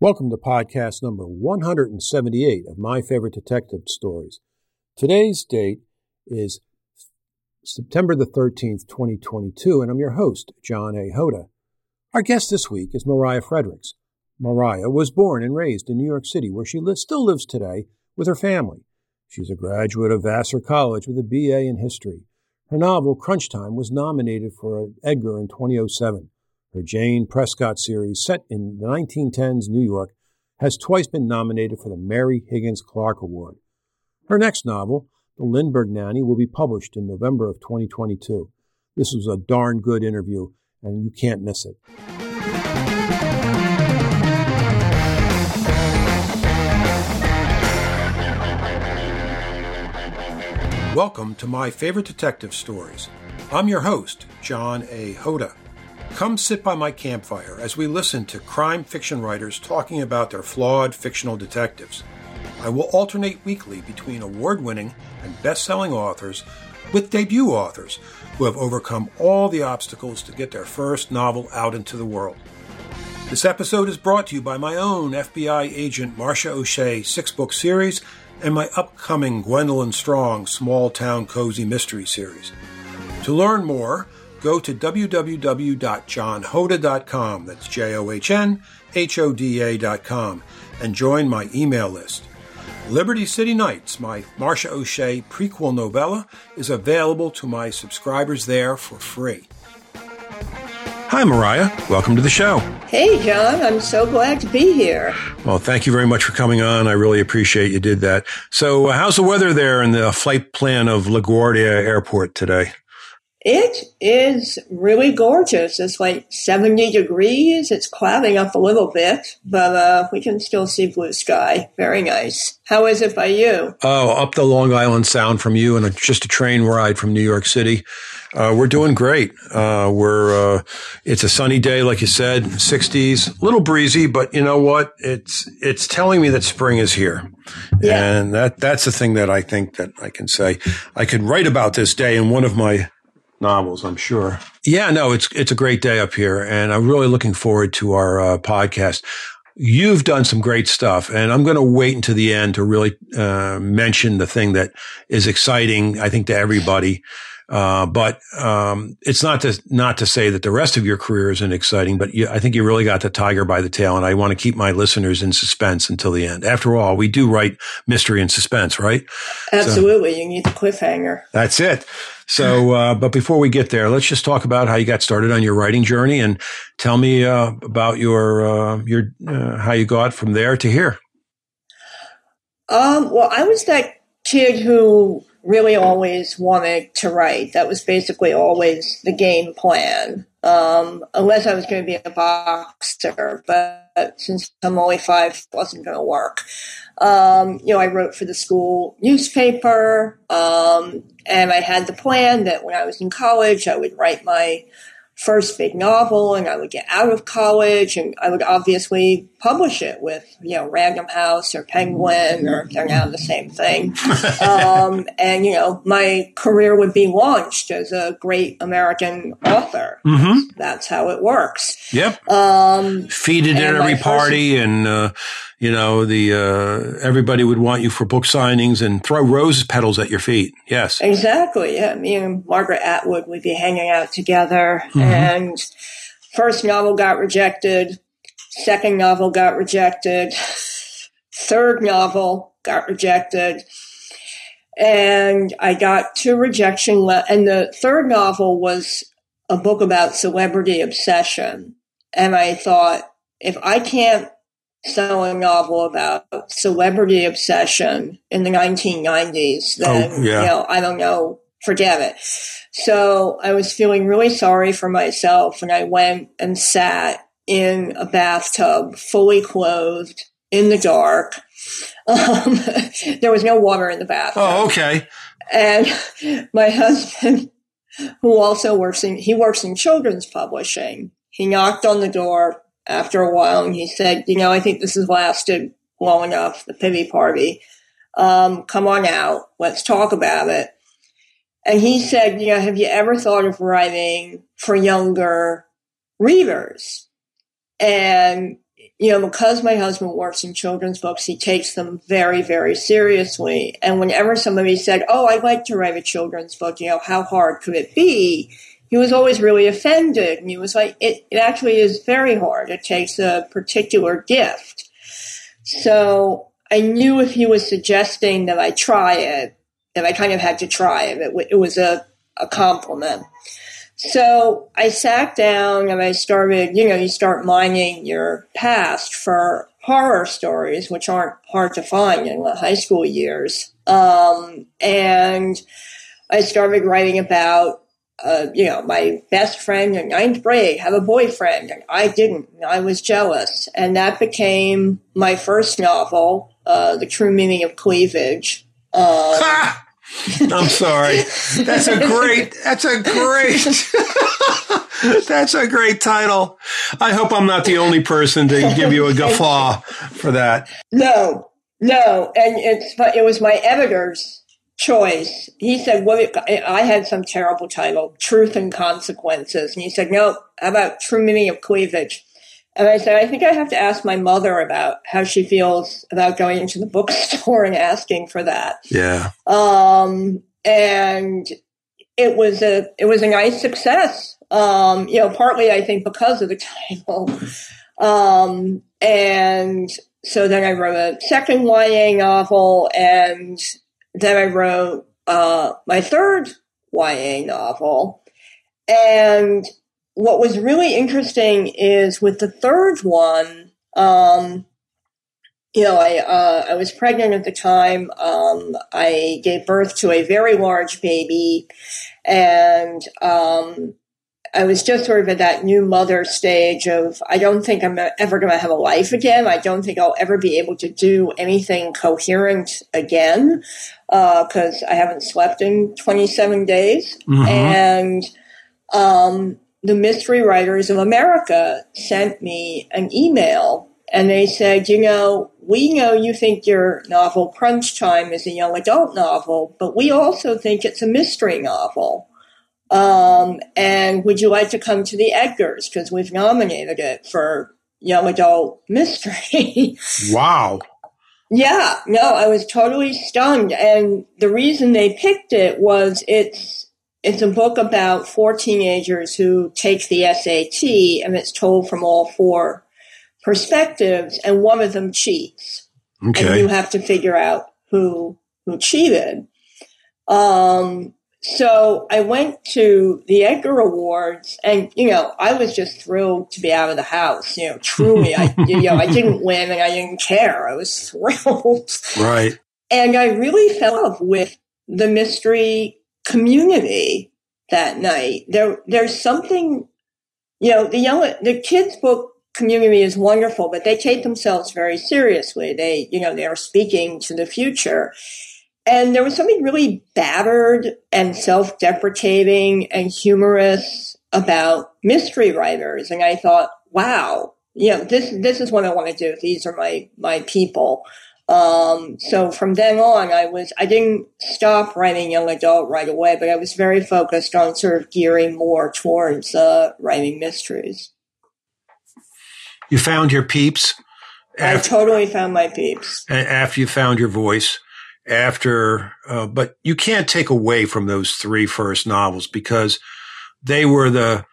Welcome to podcast number 178 of My Favorite Detective Stories. Today's date is September the 13th, 2022, and I'm your host, John A. Hoda. Our guest this week is Mariah Fredericks. Mariah was born and raised in New York City, where she still lives today with her family. She's a graduate of Vassar College with a BA in history. Her novel, Crunch Time, was nominated for an Edgar in 2007. Her Jane Prescott series, set in the 1910s New York, has twice been nominated for the Mary Higgins Clark Award. Her next novel, The Lindbergh Nanny, will be published in November of 2022. This was a darn good interview, and you can't miss it. Welcome to my favorite detective stories. I'm your host, John A. Hoda. Come sit by my campfire as we listen to crime fiction writers talking about their flawed fictional detectives. I will alternate weekly between award winning and best selling authors with debut authors who have overcome all the obstacles to get their first novel out into the world. This episode is brought to you by my own FBI agent Marcia O'Shea six book series and my upcoming Gwendolyn Strong Small Town Cozy Mystery series. To learn more, go to www.johnhoda.com. That's J O H N H O D A.com and join my email list. Liberty City Nights, my Marcia O'Shea prequel novella, is available to my subscribers there for free. Hi, Mariah. Welcome to the show. Hey, John. I'm so glad to be here. Well, thank you very much for coming on. I really appreciate you did that. So, uh, how's the weather there in the flight plan of LaGuardia Airport today? It is really gorgeous. It's like 70 degrees. It's clouding up a little bit, but uh, we can still see blue sky. Very nice. How is it by you? Oh, up the Long Island Sound from you and a, just a train ride from New York City. Uh, we're doing great. Uh, we're, uh, it's a sunny day, like you said, 60s, a little breezy, but you know what? It's, it's telling me that spring is here. Yeah. And that, that's the thing that I think that I can say. I could write about this day in one of my novels, I'm sure. Yeah, no, it's it's a great day up here, and I'm really looking forward to our uh, podcast. You've done some great stuff, and I'm going to wait until the end to really uh, mention the thing that is exciting, I think, to everybody. Uh, but um, it's not to not to say that the rest of your career isn't exciting, but you, I think you really got the tiger by the tail, and I want to keep my listeners in suspense until the end. After all, we do write mystery and suspense, right? Absolutely, so, you need the cliffhanger. That's it. So, uh, but before we get there, let's just talk about how you got started on your writing journey, and tell me uh, about your uh, your uh, how you got from there to here. Um, well, I was that kid who really always wanted to write. That was basically always the game plan. Um, unless I was going to be a boxer, but since I'm only five, wasn't going to work. Um, you know, I wrote for the school newspaper, um, and I had the plan that when I was in college, I would write my first big novel and I would get out of college and I would obviously publish it with, you know, Random House or Penguin or they're now the same thing. um, and, you know, my career would be launched as a great American author. Mm-hmm. That's how it works. Yep. Um, Feed it at every party first, and, uh, you know, the, uh, everybody would want you for book signings and throw rose petals at your feet. Yes. Exactly. Yeah. Me and Margaret Atwood would be hanging out together mm-hmm. and first novel got rejected. Second novel got rejected. Third novel got rejected. And I got two rejection le- and the third novel was a book about celebrity obsession. And I thought, if I can't sell a novel about celebrity obsession in the 1990s, then, oh, yeah. you know, I don't know, forget it. So I was feeling really sorry for myself and I went and sat in a bathtub, fully clothed, in the dark. Um, there was no water in the bathtub. Oh, okay. And my husband, who also works in, he works in children's publishing. He knocked on the door, after a while and he said, you know, I think this has lasted long enough, the pity party. Um, come on out. Let's talk about it. And he said, you know, have you ever thought of writing for younger readers? And you know, because my husband works in children's books, he takes them very, very seriously. And whenever somebody said, Oh, I'd like to write a children's book, you know, how hard could it be? He was always really offended. And he was like, it, it actually is very hard. It takes a particular gift. So I knew if he was suggesting that I try it, that I kind of had to try it. It, it was a, a compliment. So I sat down and I started, you know, you start mining your past for horror stories, which aren't hard to find in the high school years. Um, and I started writing about, uh, you know, my best friend in ninth grade had a boyfriend and I didn't. I was jealous. And that became my first novel, uh, The True Meaning of Cleavage. Um, I'm sorry. That's a great, that's a great, that's a great title. I hope I'm not the only person to give you a guffaw for that. No, no. And it's, it was my editor's choice. He said, well, I had some terrible title, Truth and Consequences. And he said, no, how about True Meaning of Cleavage? And I said, I think I have to ask my mother about how she feels about going into the bookstore and asking for that. Yeah. Um, and it was a it was a nice success. Um, you know, partly I think because of the title. Um, and so then I wrote a second YA novel, and then I wrote uh, my third YA novel. And what was really interesting is with the third one, um, you know, I uh, I was pregnant at the time. Um, I gave birth to a very large baby, and um, I was just sort of at that new mother stage of I don't think I'm ever going to have a life again. I don't think I'll ever be able to do anything coherent again because uh, I haven't slept in 27 days, mm-hmm. and um, the Mystery Writers of America sent me an email and they said, you know, we know you think your novel Crunch Time is a young adult novel, but we also think it's a mystery novel. Um, and would you like to come to the Edgars? Because we've nominated it for young adult mystery. wow. Yeah, no, I was totally stunned. And the reason they picked it was it's it's a book about four teenagers who take the SAT, and it's told from all four perspectives, and one of them cheats. Okay. And you have to figure out who who cheated. Um, so I went to the Edgar Awards, and you know, I was just thrilled to be out of the house. You know, truly, I you know, I didn't win, and I didn't care. I was thrilled. Right. And I really fell in love with the mystery community that night. There, there's something, you know, the young, the kids book community is wonderful, but they take themselves very seriously. They, you know, they are speaking to the future. And there was something really battered and self-deprecating and humorous about mystery writers. And I thought, wow, you know, this, this is what I want to do. These are my, my people. Um, so from then on, I was, I didn't stop writing young adult right away, but I was very focused on sort of gearing more towards, uh, writing mysteries. You found your peeps? After, I totally found my peeps. After you found your voice, after, uh, but you can't take away from those three first novels because they were the,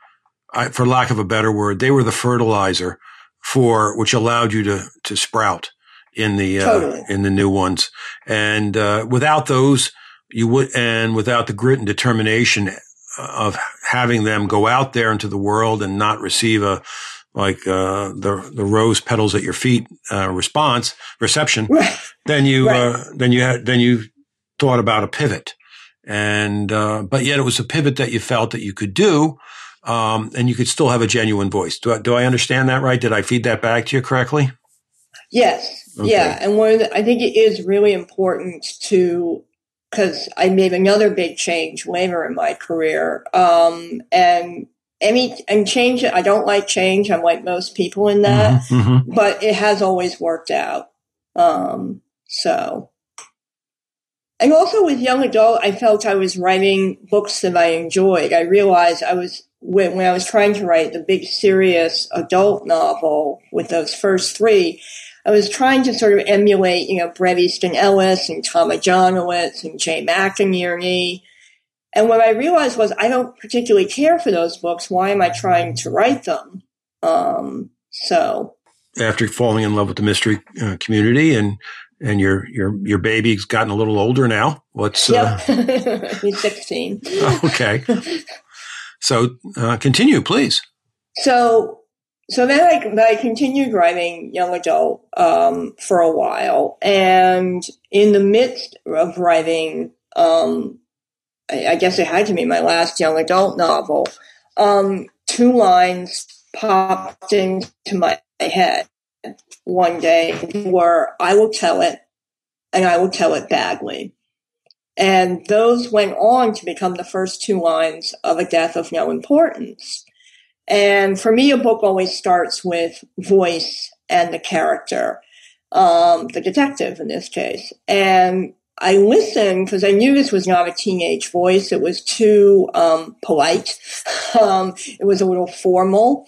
for lack of a better word, they were the fertilizer for, which allowed you to, to sprout in the uh, totally. in the new ones. And uh, without those, you would, and without the grit and determination of having them go out there into the world and not receive a like uh, the the rose petals at your feet uh, response reception, right. then you right. Uh, then you had then you thought about a pivot. And uh, but yet it was a pivot that you felt that you could do. Um, and you could still have a genuine voice. Do I, do I understand that right? Did I feed that back to you correctly? Yes, Okay. Yeah, and one the, I think it is really important to because I made another big change later in my career, um, and any and change. I don't like change. I'm like most people in that, mm-hmm, mm-hmm. but it has always worked out. Um, so and also with young adult, I felt I was writing books that I enjoyed. I realized I was when, when I was trying to write the big serious adult novel with those first three, I was trying to sort of emulate, you know, Bret Easton Ellis and Tama Janowitz and Jay McInerney. And what I realized was I don't particularly care for those books. Why am I trying to write them? Um, so after falling in love with the mystery uh, community and and your your your baby's gotten a little older now. What's uh, he's sixteen. okay, so uh, continue, please. So so then I, I continued writing young adult um, for a while, and in the midst of writing, um, I, I, guess it had to be my last young adult novel. Um, two lines popped into my head one day were "I will tell it," and "I will tell it badly." And those went on to become the first two lines of A Death of No Importance. And for me, a book always starts with voice and the character, um, the detective in this case. And I listened because I knew this was not a teenage voice. It was too um, polite. Um, it was a little formal.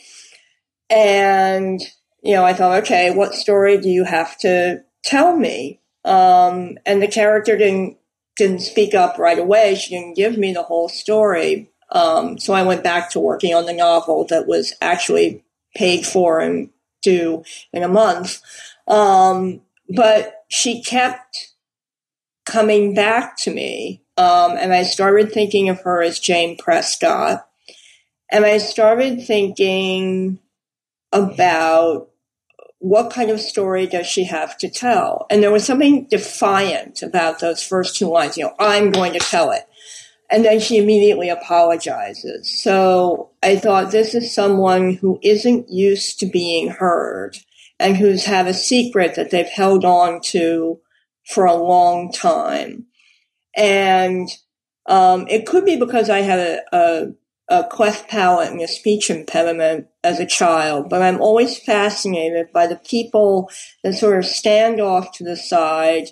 And, you know, I thought, okay, what story do you have to tell me? Um, and the character didn't didn't speak up right away. She didn't give me the whole story. Um, so I went back to working on the novel that was actually paid for and due in a month. Um, but she kept coming back to me. Um, and I started thinking of her as Jane Prescott. And I started thinking about what kind of story does she have to tell? And there was something defiant about those first two lines. You know, I'm going to tell it. And then she immediately apologizes. So I thought this is someone who isn't used to being heard and who's had a secret that they've held on to for a long time. And um, it could be because I had a, a, a cleft palate and a speech impediment as a child, but I'm always fascinated by the people that sort of stand off to the side,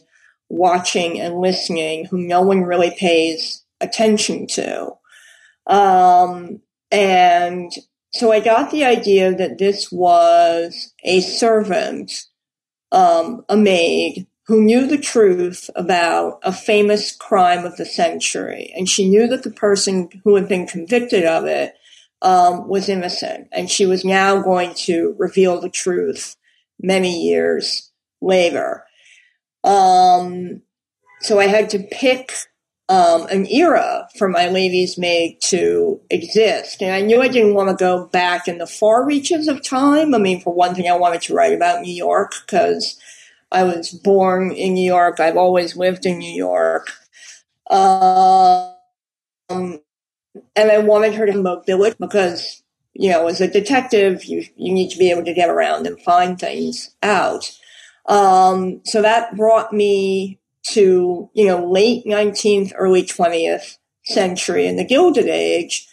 watching and listening, who no one really pays attention to. Um, and so I got the idea that this was a servant, um, a maid, who knew the truth about a famous crime of the century. And she knew that the person who had been convicted of it um, was innocent. And she was now going to reveal the truth many years later. Um, so I had to pick um, an era for my lady's maid to exist. And I knew I didn't want to go back in the far reaches of time. I mean, for one thing, I wanted to write about New York because I was born in New York. I've always lived in New York. Um, and I wanted her to mobility because, you know, as a detective, you, you need to be able to get around and find things out. Um, so that brought me to, you know, late 19th, early 20th century in the Gilded Age.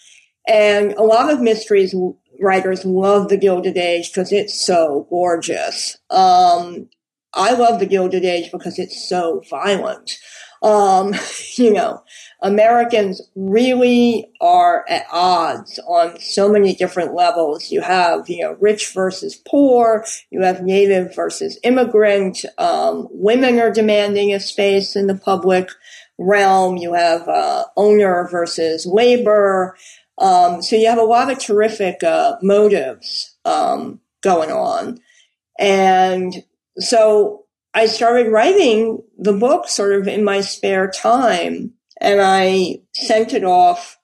And a lot of mysteries writers love the Gilded Age because it's so gorgeous. Um, I love the Gilded Age because it's so violent. Um, you know, Americans really are at odds on so many different levels. You have, you know, rich versus poor. You have native versus immigrant. Um, women are demanding a space in the public realm. You have uh, owner versus labor. Um, so you have a lot of terrific uh, motives um, going on, and so I started writing the book sort of in my spare time and I sent it off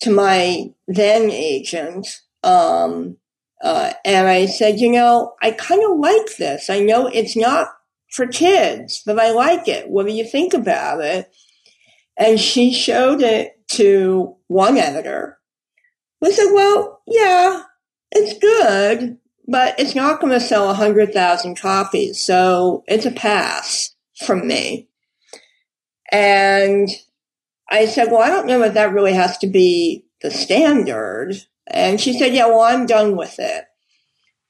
to my then agent. Um, uh, and I said, you know, I kind of like this. I know it's not for kids, but I like it. What do you think about it? And she showed it to one editor who said, well, yeah, it's good, but it's not going to sell a hundred thousand copies. So it's a pass from me. And I said, well, I don't know if that really has to be the standard. And she said, yeah, well, I'm done with it.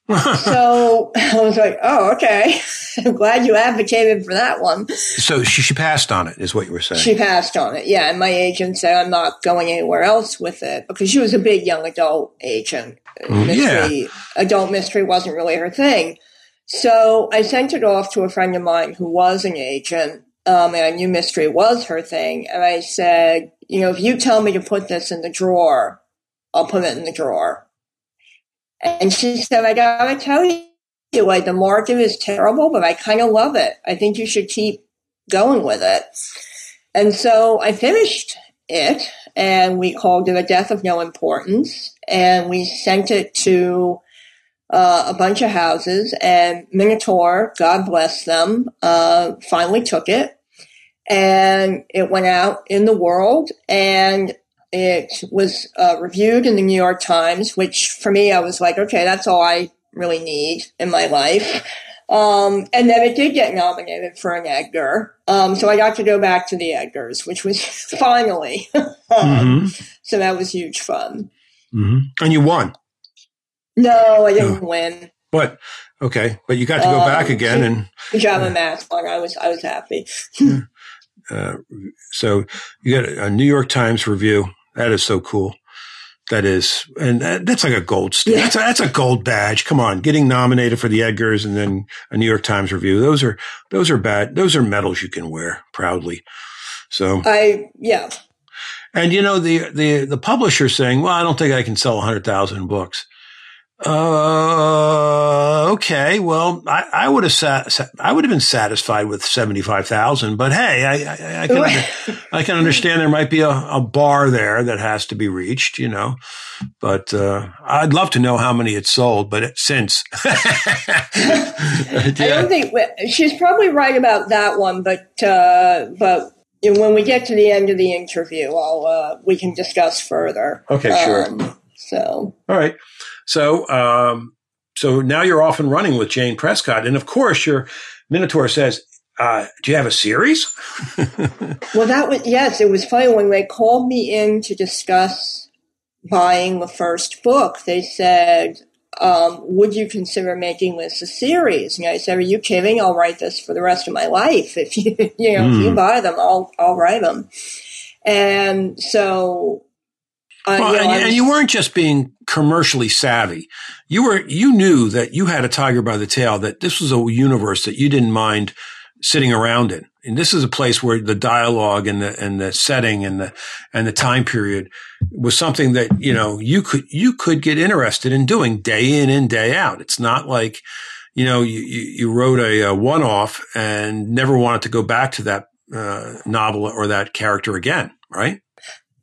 so I was like, oh, okay. I'm glad you advocated for that one. So she, she passed on it, is what you were saying. She passed on it, yeah. And my agent said I'm not going anywhere else with it because she was a big young adult agent. Mm, mystery, yeah. adult mystery wasn't really her thing. So I sent it off to a friend of mine who was an agent, um, and I knew mystery was her thing. And I said, you know, if you tell me to put this in the drawer, I'll put it in the drawer. And she said, I gotta tell you, like the market is terrible, but I kind of love it. I think you should keep going with it. And so I finished it and we called it a death of no importance and we sent it to uh, a bunch of houses and Minotaur, God bless them, uh, finally took it and it went out in the world and it was uh, reviewed in the New York Times, which for me, I was like, okay, that's all I really need in my life. Um, and then it did get nominated for an Edgar. Um, so I got to go back to the Edgars, which was finally. hmm So that was huge fun. hmm And you won. No, I didn't win. But, okay. But you got to go Um, back again. And Pajama mask on. I was I was happy. uh, so you got a New York Times review. That is so cool. That is, and that, that's like a gold. Yeah. That's a, that's a gold badge. Come on, getting nominated for the Edgars and then a New York Times review. Those are those are bad. Those are medals you can wear proudly. So, I yeah. and you know the the the publisher saying, "Well, I don't think I can sell hundred thousand books." Uh, okay. Well, I, I would have sat, sat- I would have been satisfied with seventy five thousand. But hey, I, I, I can under- I can understand there might be a, a bar there that has to be reached, you know. But uh, I'd love to know how many it sold. But it, since, I don't think she's probably right about that one, but uh, but when we get to the end of the interview, I'll uh, we can discuss further. Okay, sure. Um, so all right. So, um, so now you're off and running with Jane Prescott, and of course, your Minotaur says, uh, "Do you have a series?" well, that was yes. It was funny when they called me in to discuss buying the first book. They said. Um, would you consider making this a series? And I said, "Are you kidding? I'll write this for the rest of my life. If you, you know, if you Mm. buy them, I'll, I'll write them." And so, uh, Well, you know, and, I and you weren't just being commercially savvy. You were, you knew that you had a tiger by the tail, that this was a universe that you didn't mind sitting around in. And this is a place where the dialogue and the, and the setting and the, and the time period was something that, you know, you could, you could get interested in doing day in and day out. It's not like, you know, you, you, you wrote a, a one off and never wanted to go back to that, uh, novel or that character again, right?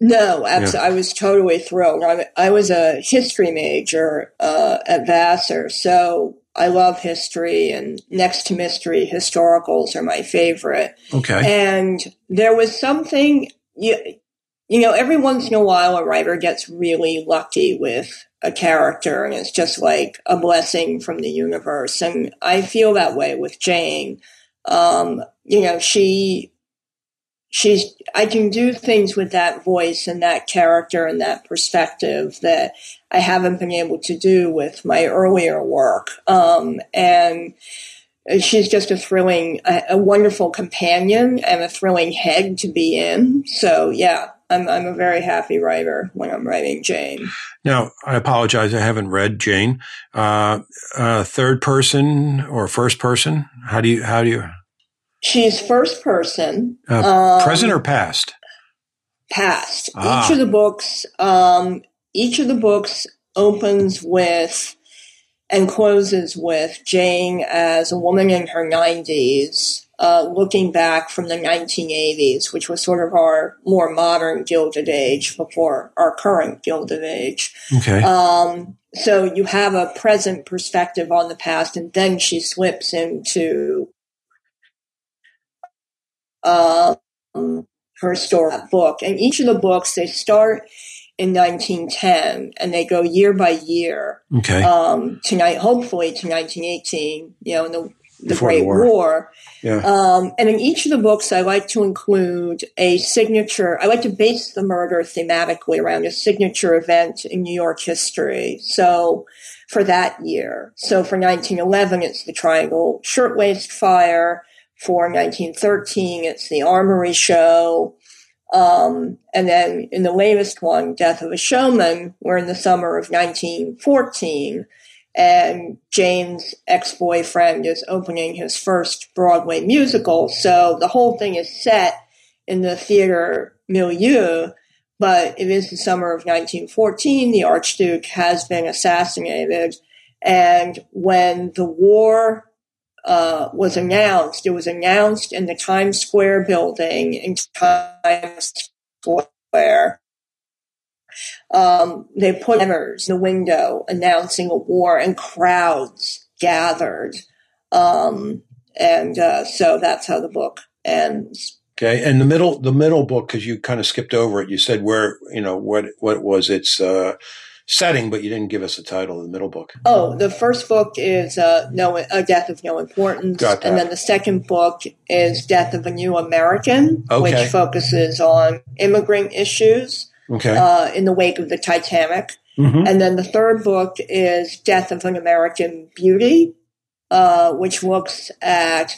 No, absolutely. I was totally thrilled. I, I was a history major uh, at Vassar, so I love history, and next to mystery, historicals are my favorite. Okay. And there was something you, you know, every once in a while, a writer gets really lucky with a character, and it's just like a blessing from the universe. And I feel that way with Jane. Um, you know, she she's I can do things with that voice and that character and that perspective that I haven't been able to do with my earlier work. Um, and she's just a thrilling, a, a wonderful companion and a thrilling head to be in. So yeah, I'm I'm a very happy writer when I'm writing Jane. Now, I apologize. I haven't read Jane. Uh, uh, third person or first person? How do you, how do you, She's first person. uh, Um, present or past? past. Ah. Each of the books, um, each of the books opens with and closes with Jane as a woman in her 90s, uh, looking back from the 1980s, which was sort of our more modern Gilded Age before our current Gilded Age. Okay. Um, so you have a present perspective on the past, and then she slips into um, her story book. And each of the books, they start in 1910 and they go year by year okay. um, tonight, hopefully to 1918. You know, and the the Before Great the war. War. Yeah. Um, and in each of the books, I like to include a signature. I like to base the murder thematically around a signature event in New York history. So for that year, so for 1911, it's the Triangle Shirtwaist Fire. For 1913, it's the Armory Show. Um, and then in the latest one, Death of a Showman, we're in the summer of 1914 and Jane's ex-boyfriend is opening his first Broadway musical. So the whole thing is set in the theater milieu, but it is the summer of 1914. The Archduke has been assassinated. And when the war uh, was announced, it was announced in the Times Square building in Times Square um, they put banners in the window announcing a war, and crowds gathered. Um, and uh, so that's how the book ends. Okay, and the middle the middle book because you kind of skipped over it. You said where you know what what was its uh, setting, but you didn't give us the title of the middle book. Oh, the first book is uh, no, a death of no importance, and then the second book is Death of a New American, Okay. which focuses on immigrant issues Okay, uh, in the wake of the Titanic. Mhm. And then the third book is Death of an American Beauty, uh, which looks at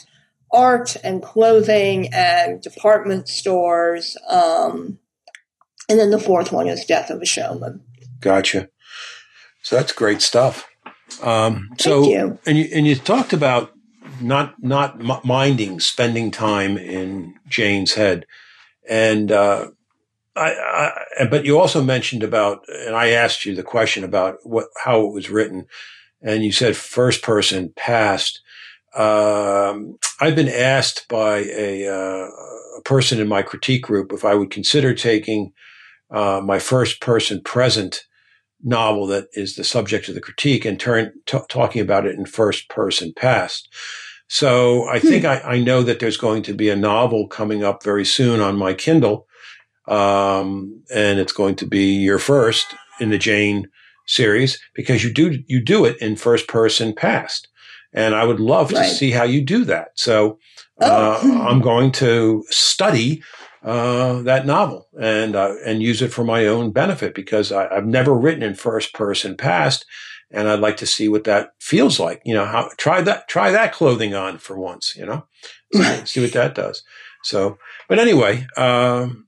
art and clothing and department stores. Um, and then the fourth one is Death of a Showman. Gotcha. So that's great stuff. Um, so you. and you and you talked about not not m- minding spending time in Jane's head, and uh, I, I but you also mentioned about and I asked you the question about what how it was written, and you said first person past. Um, I've been asked by a, uh, a person in my critique group if I would consider taking uh, my first person present novel that is the subject of the critique and turn t- talking about it in first person past. So I think I, I know that there's going to be a novel coming up very soon on my Kindle, um, and it's going to be your first in the Jane series because you do you do it in first person past, and I would love to see how you do that. So Oh. uh, I'm going to study uh, that novel and uh, and use it for my own benefit because I, I've never written in first person past, and I'd like to see what that feels like. You know, how try that try that clothing on for once. You know, see, see what that does. So, but anyway, um,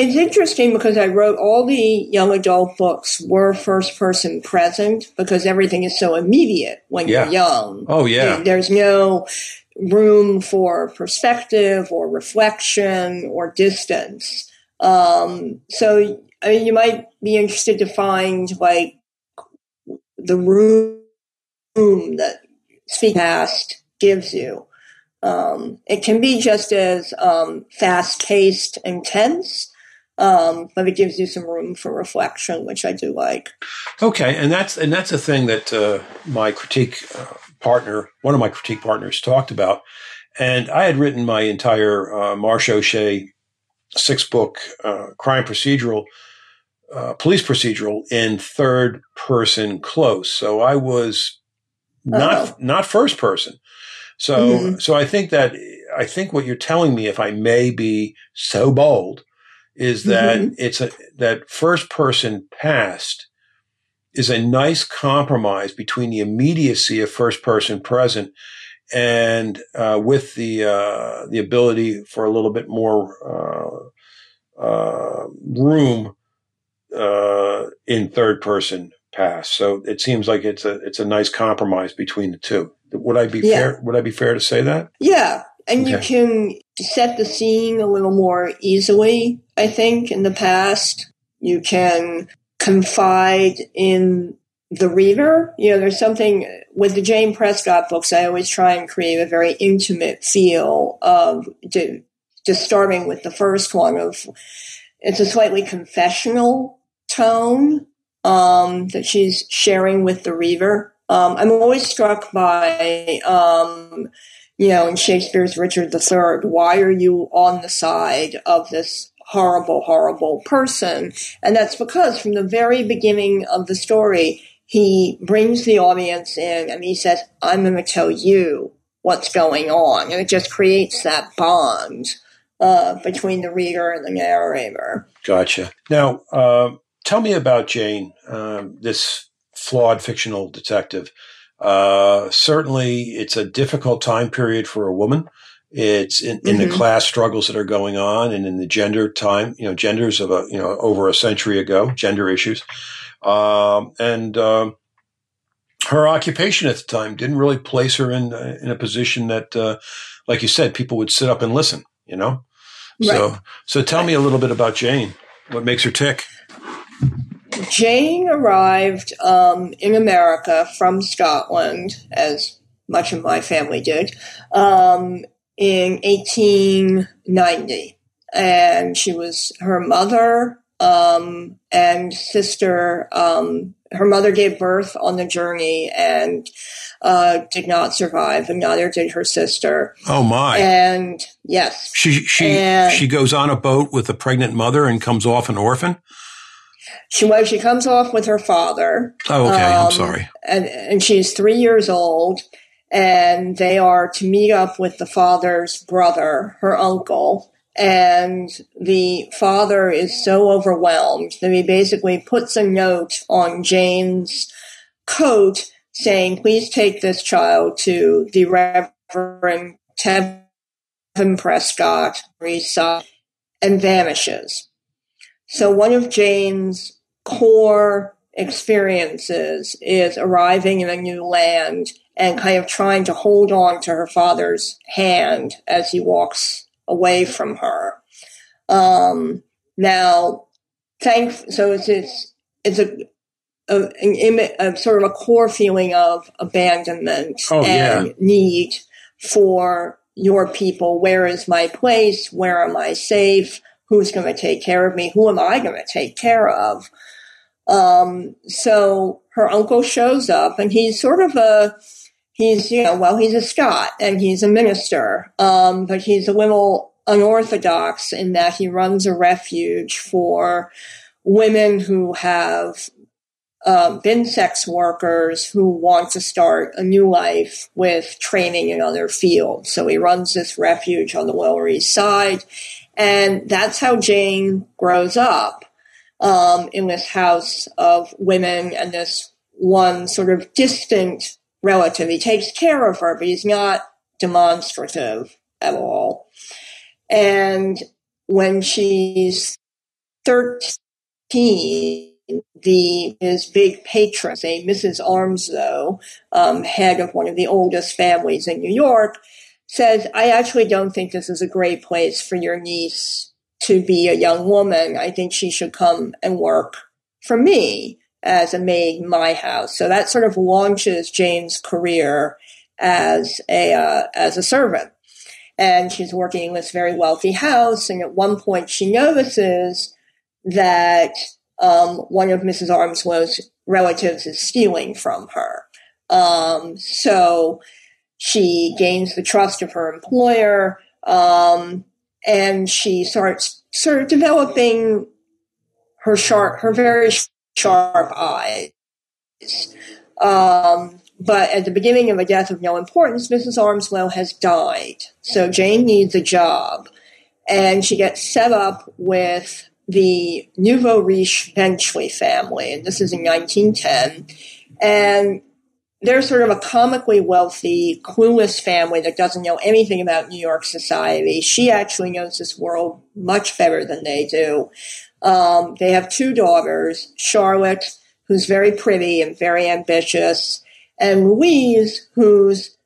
It's interesting because I wrote all the young adult books were first person present because everything is so immediate when Yeah. you're young. oh yeah, There's no room for perspective or reflection or distance. Um, so, I mean, you might be interested to find like the room that Speak Past gives you. Um, it can be just as um, fast paced and tense, um, but it gives you some room for reflection, which I do like. Okay, and that's and that's a thing that uh, my critique uh, partner, one of my critique partners, talked about. And I had written my entire uh, Marcia O'Shea six book uh, crime procedural, uh, police procedural in third person close. So I was not Oh. not first person. So Mhm. so I think that I think what you're telling me, if I may be so bold, is that it's a that first person past is a nice compromise between the immediacy of first person present and uh, with the uh, the ability for a little bit more uh, uh, room uh, in third person past. So it seems like it's a it's a nice compromise between the two. Would I be Yeah. fair? Would I be fair to say that? Yeah, and you can set the scene a little more easily, I think, in the past. You can confide in the reader. You know, there's something with the Jane Prescott books, I always try and create a very intimate feel of to, just starting with the first one of it's a slightly confessional tone um, that she's sharing with the reader. Um, I'm always struck by um, you know, in Shakespeare's Richard III, why are you on the side of this horrible, horrible person? And that's because from the very beginning of the story, he brings the audience in and he says, I'm going to tell you what's going on. And it just creates that bond uh, between the reader and the narrator. Gotcha. Now, uh, tell me about Jane, um, this flawed fictional detective. Uh, certainly, it's a difficult time period for a woman. It's in, in mm-hmm. the class struggles that are going on, and in the gender time, you know, genders of a you know over a century ago, gender issues, um, and um, her occupation at the time didn't really place her in uh, in a position that, uh, like you said, people would sit up and listen. You know, right. so so tell me a little bit about Jane. What makes her tick? Jane arrived um, in America from Scotland, as much of my family did, um, in 1890. And she was her mother um, and sister. Um, her mother gave birth on the journey and uh, did not survive, and neither did her sister. Oh my! And yes, she she and she goes on a boat with a pregnant mother and comes off an orphan. She well, she comes off with her father. Oh, okay. Um, I'm sorry. And and she's three years old, and they are to meet up with the father's brother, her uncle. And the father is so overwhelmed that he basically puts a note on Jane's coat saying, please take this child to the Reverend Tevin Prescott, and vanishes. So one of Jane's core experiences is arriving in a new land and kind of trying to hold on to her father's hand as he walks away from her. Um, now, thank so it's it's, it's a, a, an, a, sort of a core feeling of abandonment oh, and yeah. need for your people. Where is my place? Where am I safe? who's going to take care of me? Who am I going to take care of? Um, so her uncle shows up and he's sort of a, he's, you know, well, he's a Scot and he's a minister, um, but he's a little unorthodox in that he runs a refuge for women who have um, been sex workers who want to start a new life with training in other fields. So he runs this refuge on the Lower East Side. And that's how Jane grows up um, in this house of women and this one sort of distant relative. He takes care of her, but he's not demonstrative at all. And when she's 13, the his big patron, say Mrs. Armslow, um, head of one of the oldest families in New York, says, I actually don't think this is a great place for your niece to be a young woman. I think she should come and work for me as a maid in my house. So that sort of launches Jane's career as a uh, as a servant. And she's working in this very wealthy house. And at one point, she notices that um, one of Mrs. Armslow's relatives is stealing from her. Um, so she gains the trust of her employer, um, and she starts sort of developing her sharp, her very sharp eyes. Um, but at the beginning of a death of no importance, Mrs. Armslow has died. So Jane needs a job. And she gets set up with the Nouveau Riche Benchley family. And this is in 1910. And they're sort of a comically wealthy, clueless family that doesn't know anything about New York society. She actually knows this world much better than they do. Um, they have two daughters, Charlotte, who's very pretty and very ambitious, and Louise, who's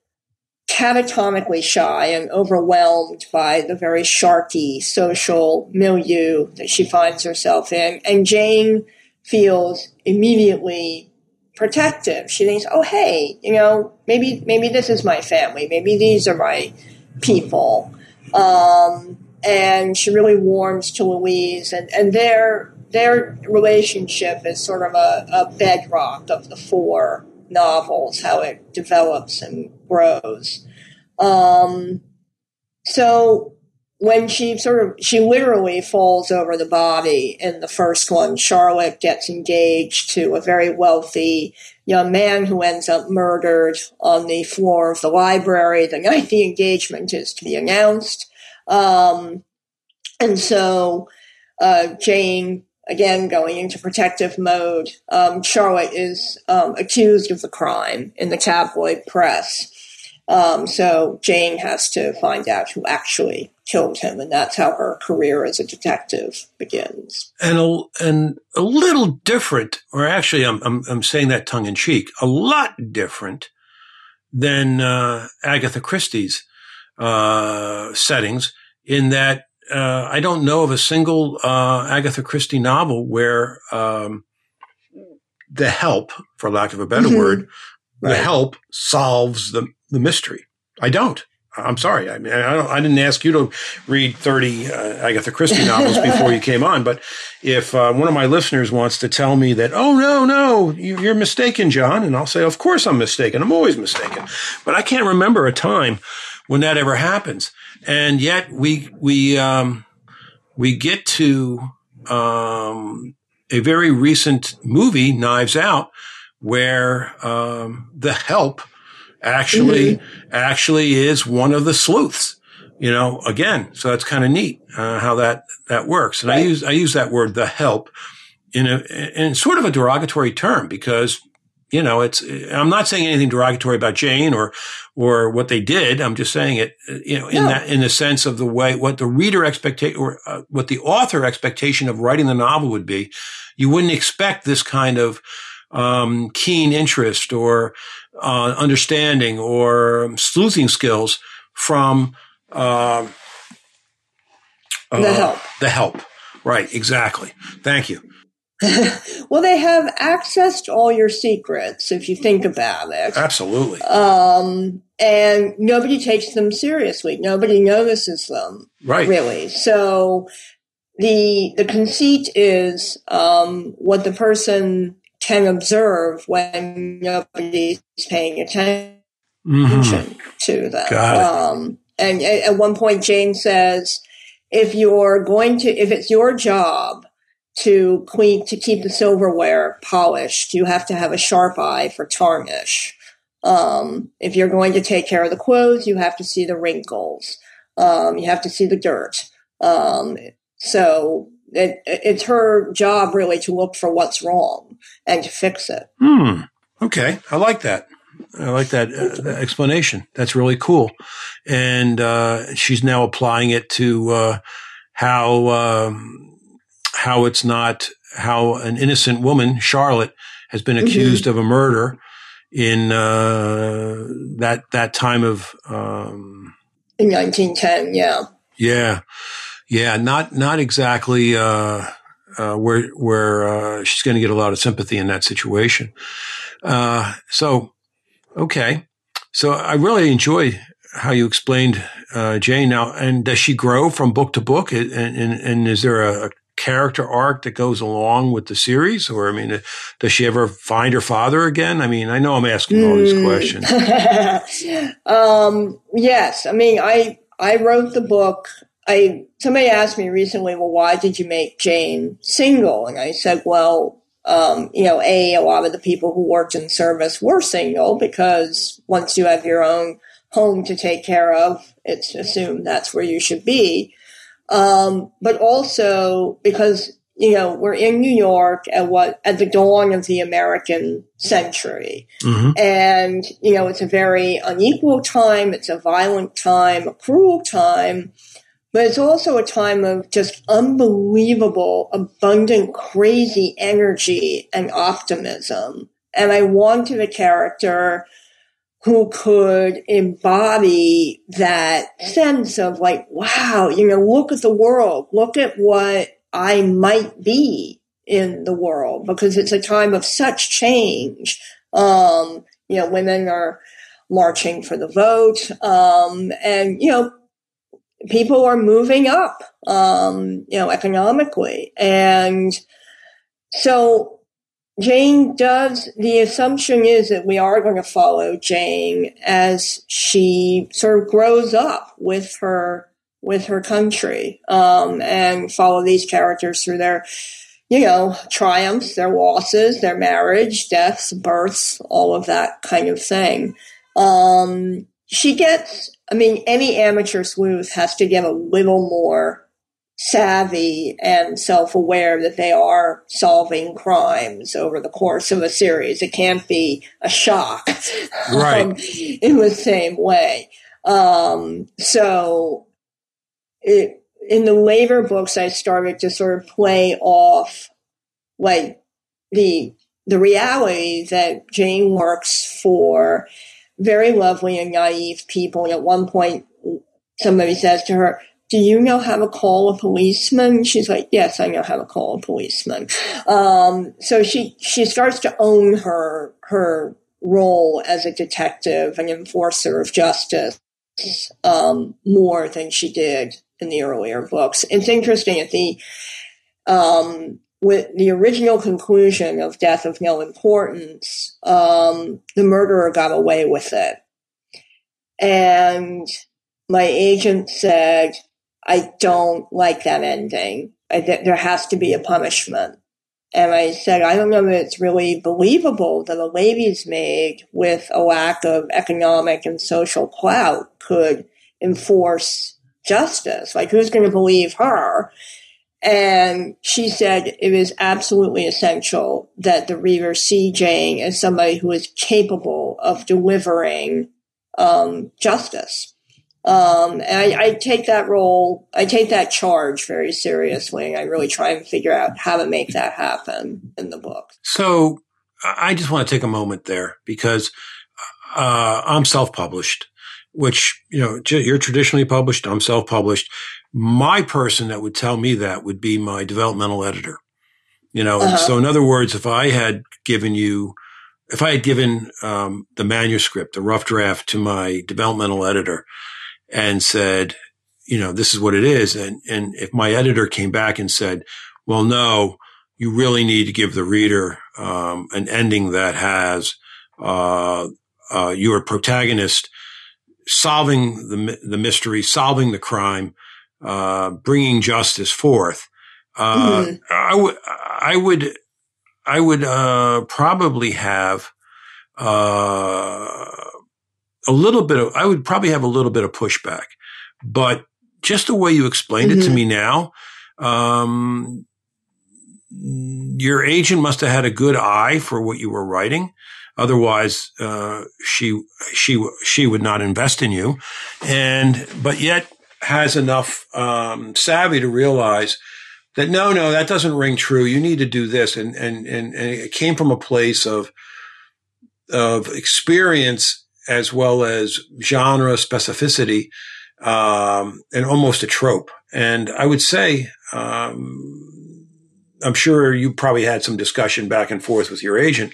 catatomically shy and overwhelmed by the very sharky social milieu that she finds herself in. And Jane feels immediately protective. She thinks, oh, hey, you know, maybe maybe this is my family. Maybe these are my people. Um, and she really warms to Louise, and, and their their relationship is sort of a, a bedrock of the four novels, how it develops and grows. Um, so when she sort of she literally falls over the body in the first one. Charlotte gets engaged to a very wealthy young man who ends up murdered on the floor of the library. The night the engagement is to be announced. Um, and so uh, jane again going into protective mode um, charlotte is um, accused of the crime in the tabloid press um, so Jane has to find out who actually killed him, and that's how her career as a detective begins. And a, and a little different, or actually, I'm, I'm, I'm saying that tongue in cheek, a lot different than uh, Agatha Christie's uh, settings, in that uh, I don't know of a single uh, Agatha Christie novel where um, the help, for lack of a better mm-hmm. word, right. the help solves the the mystery. I don't. I'm sorry. I mean, I don't. I didn't ask you to read 30 uh, Agatha Christie novels before you came on. But if uh, one of my listeners wants to tell me that, oh no, no, you're mistaken, John, and I'll say, of course I'm mistaken. I'm always mistaken. But I can't remember a time when that ever happens. And yet we we um, we get to um, a very recent movie, Knives Out, where um, the help actually mm-hmm. actually is one of the sleuths. You know, again, so that's kind of neat uh, how that that works. And right. I use I use that word the help in a in sort of a derogatory term because you know it's I'm not saying anything derogatory about Jane or or what they did. I'm just saying it you know in no. that in the sense of the way what the reader expectation or uh, what the author expectation of writing the novel would be. You wouldn't expect this kind of um, keen interest or uh, understanding or sleuthing skills from uh, the uh, help. The help. Right. Exactly. Thank you. well, they have access to all your secrets if you think about it. Absolutely. Um, and nobody takes them seriously. Nobody notices them. Right. Really. So the the conceit is um, what the person can observe when nobody's paying attention mm-hmm. to them. Um, and at one point, Jane says, if you're going to, if it's your job to clean, to keep the silverware polished, you have to have a sharp eye for tarnish. Um, if you're going to take care of the clothes, you have to see the wrinkles. Um, you have to see the dirt. Um, so it, it's her job really to look for what's wrong and to fix it. Hmm. Okay. I like that. I like that, uh, that explanation. That's really cool. And uh, she's now applying it to uh, how um, how it's not how an innocent woman, Charlotte, has been mm-hmm. accused mm-hmm. of a murder in uh, that that time of um, in 1910. Yeah. Yeah. Yeah, not not exactly uh, uh, where where uh, she's going to get a lot of sympathy in that situation. Uh, so, okay, so I really enjoyed how you explained uh, Jane. Now, and does she grow from book to book? And, and, and is there a, a character arc that goes along with the series? Or, I mean, uh, does she ever find her father again? I mean, I know I'm asking all these hmm. questions. um, yes. I mean, I, I wrote the book I somebody asked me recently, well, why did you make Jane single? And I said, well, um, you know, a a lot of the people who worked in service were single because once you have your own home to take care of, it's assumed that's where you should be. Um, but also because you know we're in New York at what at the dawn of the American century, mm-hmm. and you know it's a very unequal time. It's a violent time, a cruel time but it's also a time of just unbelievable, abundant, crazy energy and optimism. And I wanted a character who could embody that sense of like, wow, you know, look at the world, look at what I might be in the world because it's a time of such change. Um, you know, women are marching for the vote. Um, and, you know, people are moving up, um, you know, economically. And so Jane does, the assumption is that we are going to follow Jane as she sort of grows up with her with her country um, and follow these characters through their, you know, triumphs, their losses, their marriage, deaths, births, all of that kind of thing. Um, she gets, I mean, any amateur sleuth has to get a little more savvy and self-aware that they are solving crimes over the course of a series. It can't be a shock, right? Um, in the same way. Um, so, it, in the later books, I started to sort of play off like the the reality that Jane works for very lovely and naive people. At one point, somebody says to her, do you know how to call a policeman? She's like, yes, I know how to call a policeman. Um, so she, she starts to own her, her role as a detective and enforcer of justice, um, more than she did in the earlier books. It's interesting at the, um, with the original conclusion of Death of No Importance, um, the murderer got away with it. And my agent said, I don't like that ending. I, there has to be a punishment. And I said, I don't know that it's really believable that a lady's maid with a lack of economic and social clout could enforce justice. Like, who's going to believe her? And she said it is absolutely essential that the reader see Jane as somebody who is capable of delivering um, justice. Um, and I, I, take that role, I take that charge very seriously. I really try and figure out how to make that happen in the book. So I just want to take a moment there because uh, I'm self-published, which you know you're traditionally published. I'm self-published. My person that would tell me that would be my developmental editor. You know, uh-huh. so in other words, if I had given you if I had given um, the manuscript, the rough draft to my developmental editor, and said, you know, this is what it is. And, and if my editor came back and said, well, no, you really need to give the reader, um, an ending that has, uh, uh, your protagonist solving the, the mystery, solving the crime, uh, bringing justice forth. Uh, mm-hmm. I would, I would, I would, uh, probably have, uh, a little bit of, I would probably have a little bit of pushback, but just the way you explained mm-hmm. it to mm-hmm. me now, um, your agent must have had a good eye for what you were writing. Otherwise, uh, she, she, she would not invest in you. And, but yet has enough, um, savvy to realize that no, no, that doesn't ring true. You need to do this. And, and, and, and it came from a place of, of experience as well as genre specificity, um, and almost a trope. And I would say, um, I'm sure you probably had some discussion back and forth with your agent,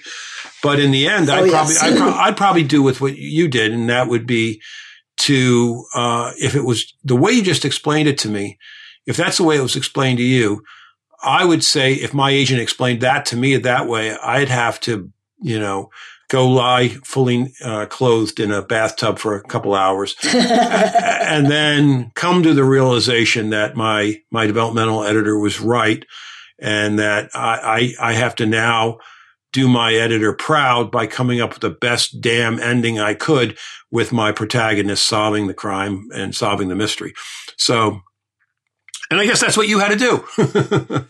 but in the end, oh, I'd yes. probably, I'd, I'd, probably do with what you did. And that would be to, uh, if it was the way you just explained it to me, if that's the way it was explained to you, I would say if my agent explained that to me that way, I'd have to, you know, go lie fully uh, clothed in a bathtub for a couple hours and then come to the realization that my my developmental editor was right and that I, I, I have to now do my editor proud by coming up with the best damn ending I could with my protagonist solving the crime and solving the mystery. So, and I guess that's what you had to do.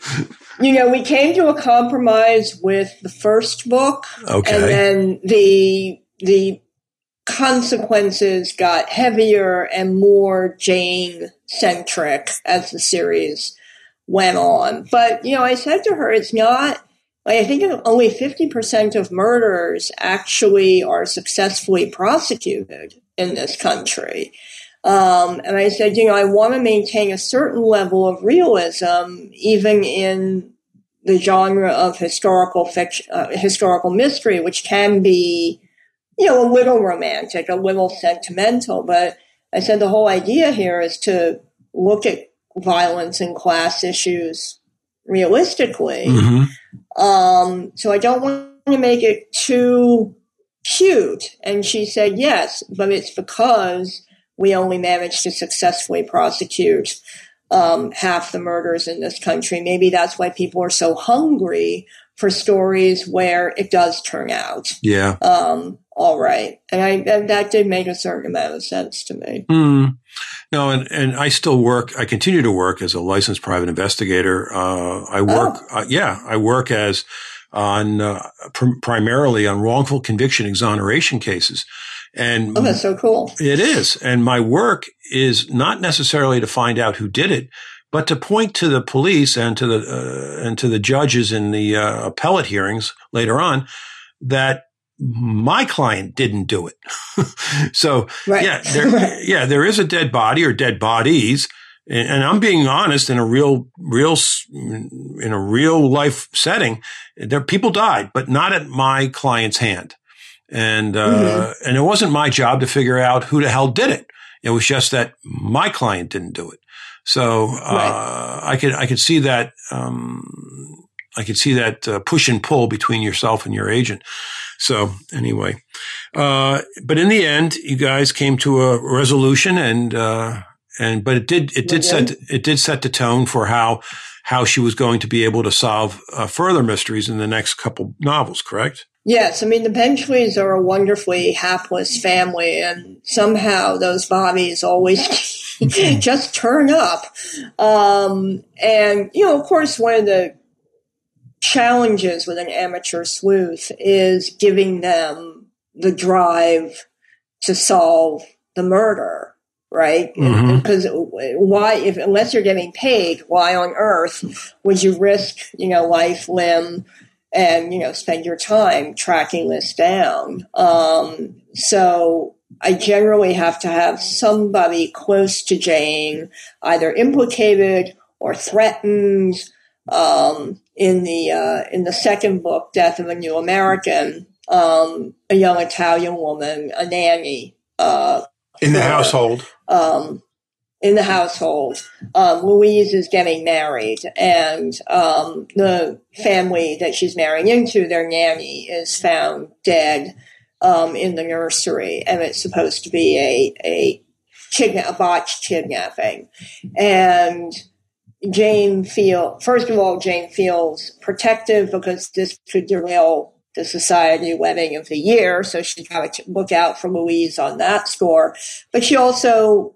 you know, we came to a compromise with the first book. Okay. And then the, the consequences got heavier and more Jane centric as the series went on. But, you know, I said to her, it's not, I think only 50% of murders actually are successfully prosecuted in this country. Um, and I said, you know, I want to maintain a certain level of realism, even in the genre of historical fiction, uh, historical mystery, which can be, you know, a little romantic, a little sentimental. But I said the whole idea here is to look at violence and class issues realistically. Mm-hmm. Um, so I don't want to make it too cute. And she said, yes, but it's because we only managed to successfully prosecute um, half the murders in this country. Maybe that's why people are so hungry for stories where it does turn out. Yeah. Um, all right. And I, and that did make a certain amount of sense to me. Mm. No, and, and I still work, I continue to work as a licensed private investigator. Uh, I work, oh. uh, yeah, I work as on, uh, pr- primarily on wrongful conviction exoneration cases. And oh, that's so cool. It is. And my work is not necessarily to find out who did it, but to point to the police and to the, uh, and to the judges in the uh, appellate hearings later on that my client didn't do it. so right. yeah, there, yeah, there is a dead body or dead bodies. And, and, I'm being honest in a real, real, in a real life setting. There, people died, but not at my client's hand. And, uh, mm-hmm. and it wasn't my job to figure out who the hell did it. It was just that my client didn't do it. So, uh, right. I could, I could see that, um, I could see that uh, push and pull between yourself and your agent. So anyway, uh, but in the end, you guys came to a resolution, and uh, and but it did it did set it did set the tone for how how she was going to be able to solve uh, further mysteries in the next couple novels. Correct? Yes, I mean the Benchleys are a wonderfully hapless family, and somehow those bodies always just turn up. Um, and you know, of course, one of the challenges with an amateur sleuth is giving them the drive to solve the murder, right? Mm-hmm. Because why, if unless you're getting paid, why on earth would you risk, you know, life, limb, and you know, spend your time tracking this down? Um, so I generally have to have somebody close to Jane, either implicated or threatened. Um, in the uh, in the second book, Death of a New American, um, a young Italian woman, a nanny, uh, in the household. Um, in the household, um, Louise is getting married, and um, the family that she's marrying into, their nanny, is found dead um, in the nursery, and it's supposed to be a a, kidna- a botched kidnapping, and Jane feel first of all, Jane feels protective because this could derail the society wedding of the year, so she's got to look out for Louise on that score. But she also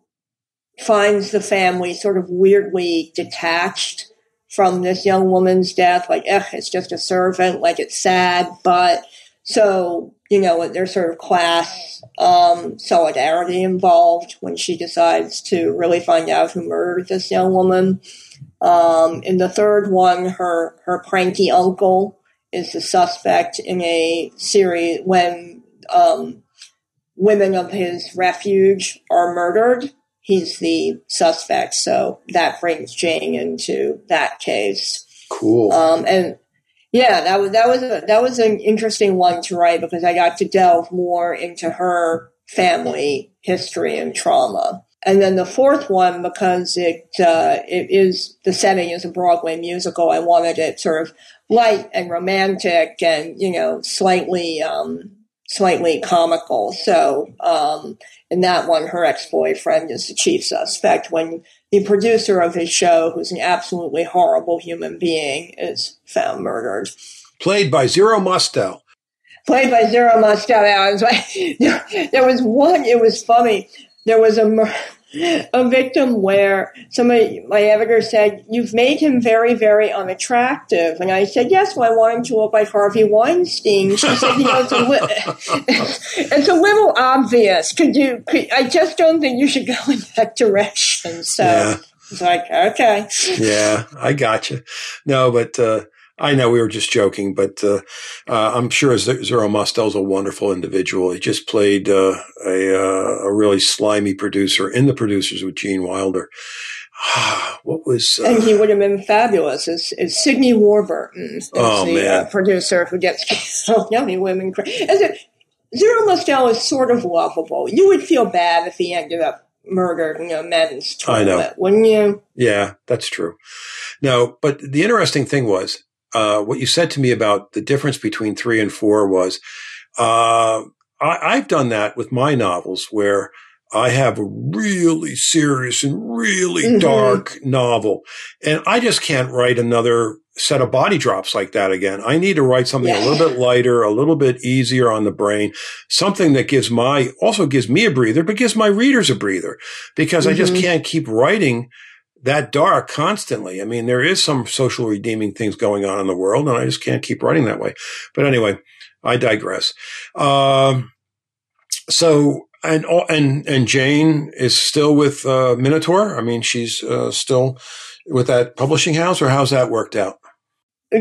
finds the family sort of weirdly detached from this young woman's death. Like, eh, it's just a servant. Like, it's sad, but so you know, there's sort of class um, solidarity involved when she decides to really find out who murdered this young woman. Um, in the third one, her her cranky uncle is the suspect in a series when um, women of his refuge are murdered. He's the suspect, so that brings Jane into that case. Cool. Um, and yeah, that was that was a, that was an interesting one to write because I got to delve more into her family history and trauma. And then the fourth one, because it uh, it is the setting is a Broadway musical, I wanted it sort of light and romantic, and you know, slightly um, slightly comical. So um, in that one, her ex boyfriend is the chief suspect. When the producer of his show, who's an absolutely horrible human being, is found murdered. Played by Zero Mostel played by Zero Mostel. There was one, it was funny. There was a, a victim where somebody, my editor said, You've made him very, very unattractive. And I said, Yes, well, I want him to look like Harvey Weinstein. She said, You know, it's a, li- it's a little obvious. Could you, could, I just don't think you should go in that direction. So yeah. it's like, okay. Yeah, I got you. No, but, uh, I know we were just joking, but uh, uh, I'm sure Zero Mostel's a wonderful individual. He just played uh, a, uh, a really slimy producer in the producers with Gene Wilder. what was? Uh, and he would have been fabulous as, as Sidney Warburton, oh, the uh, producer who gets so many women. Zero Mostel is sort of lovable. You would feel bad if he ended up murdered murdering a men's toilet, I know. wouldn't you? Yeah, that's true. No, but the interesting thing was uh, what you said to me about the difference between three and four was uh, I, have done that with my novels where I have a really serious and really mm-hmm. dark novel. And I just can't write another set of body drops like that again. I need to write something yeah. a little bit lighter, a little bit easier on the brain, something that gives my, also gives me a breather, but gives my readers a breather because mm-hmm. I just mm-hmm. can't keep writing that dark constantly. I mean, there is some social redeeming things going on in the world and I just can't keep writing that way. But anyway, I digress. Um, so and and and Jane is still with uh, Minotaur. I mean, she's uh, still with that publishing house, or how's that worked out?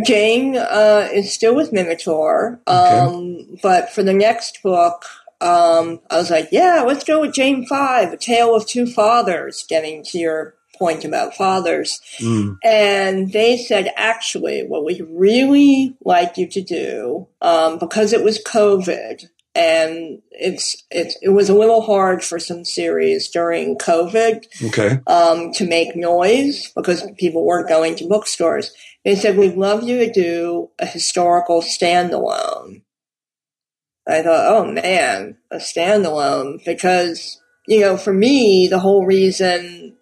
Jane uh, is still with Minotaur, um, okay. but for the next book, um, I was like, yeah, let's go with Jane Five, A Tale of Two Fathers. Getting to your point about fathers, mm. and they said, actually, what we really like you to do, um, because it was COVID and it's it, it was a little hard for some series during COVID okay. um, to make noise because people weren't going to bookstores. They said, We'd love you to do a historical standalone. I thought, oh man, a standalone, because, you know, for me, the whole reason,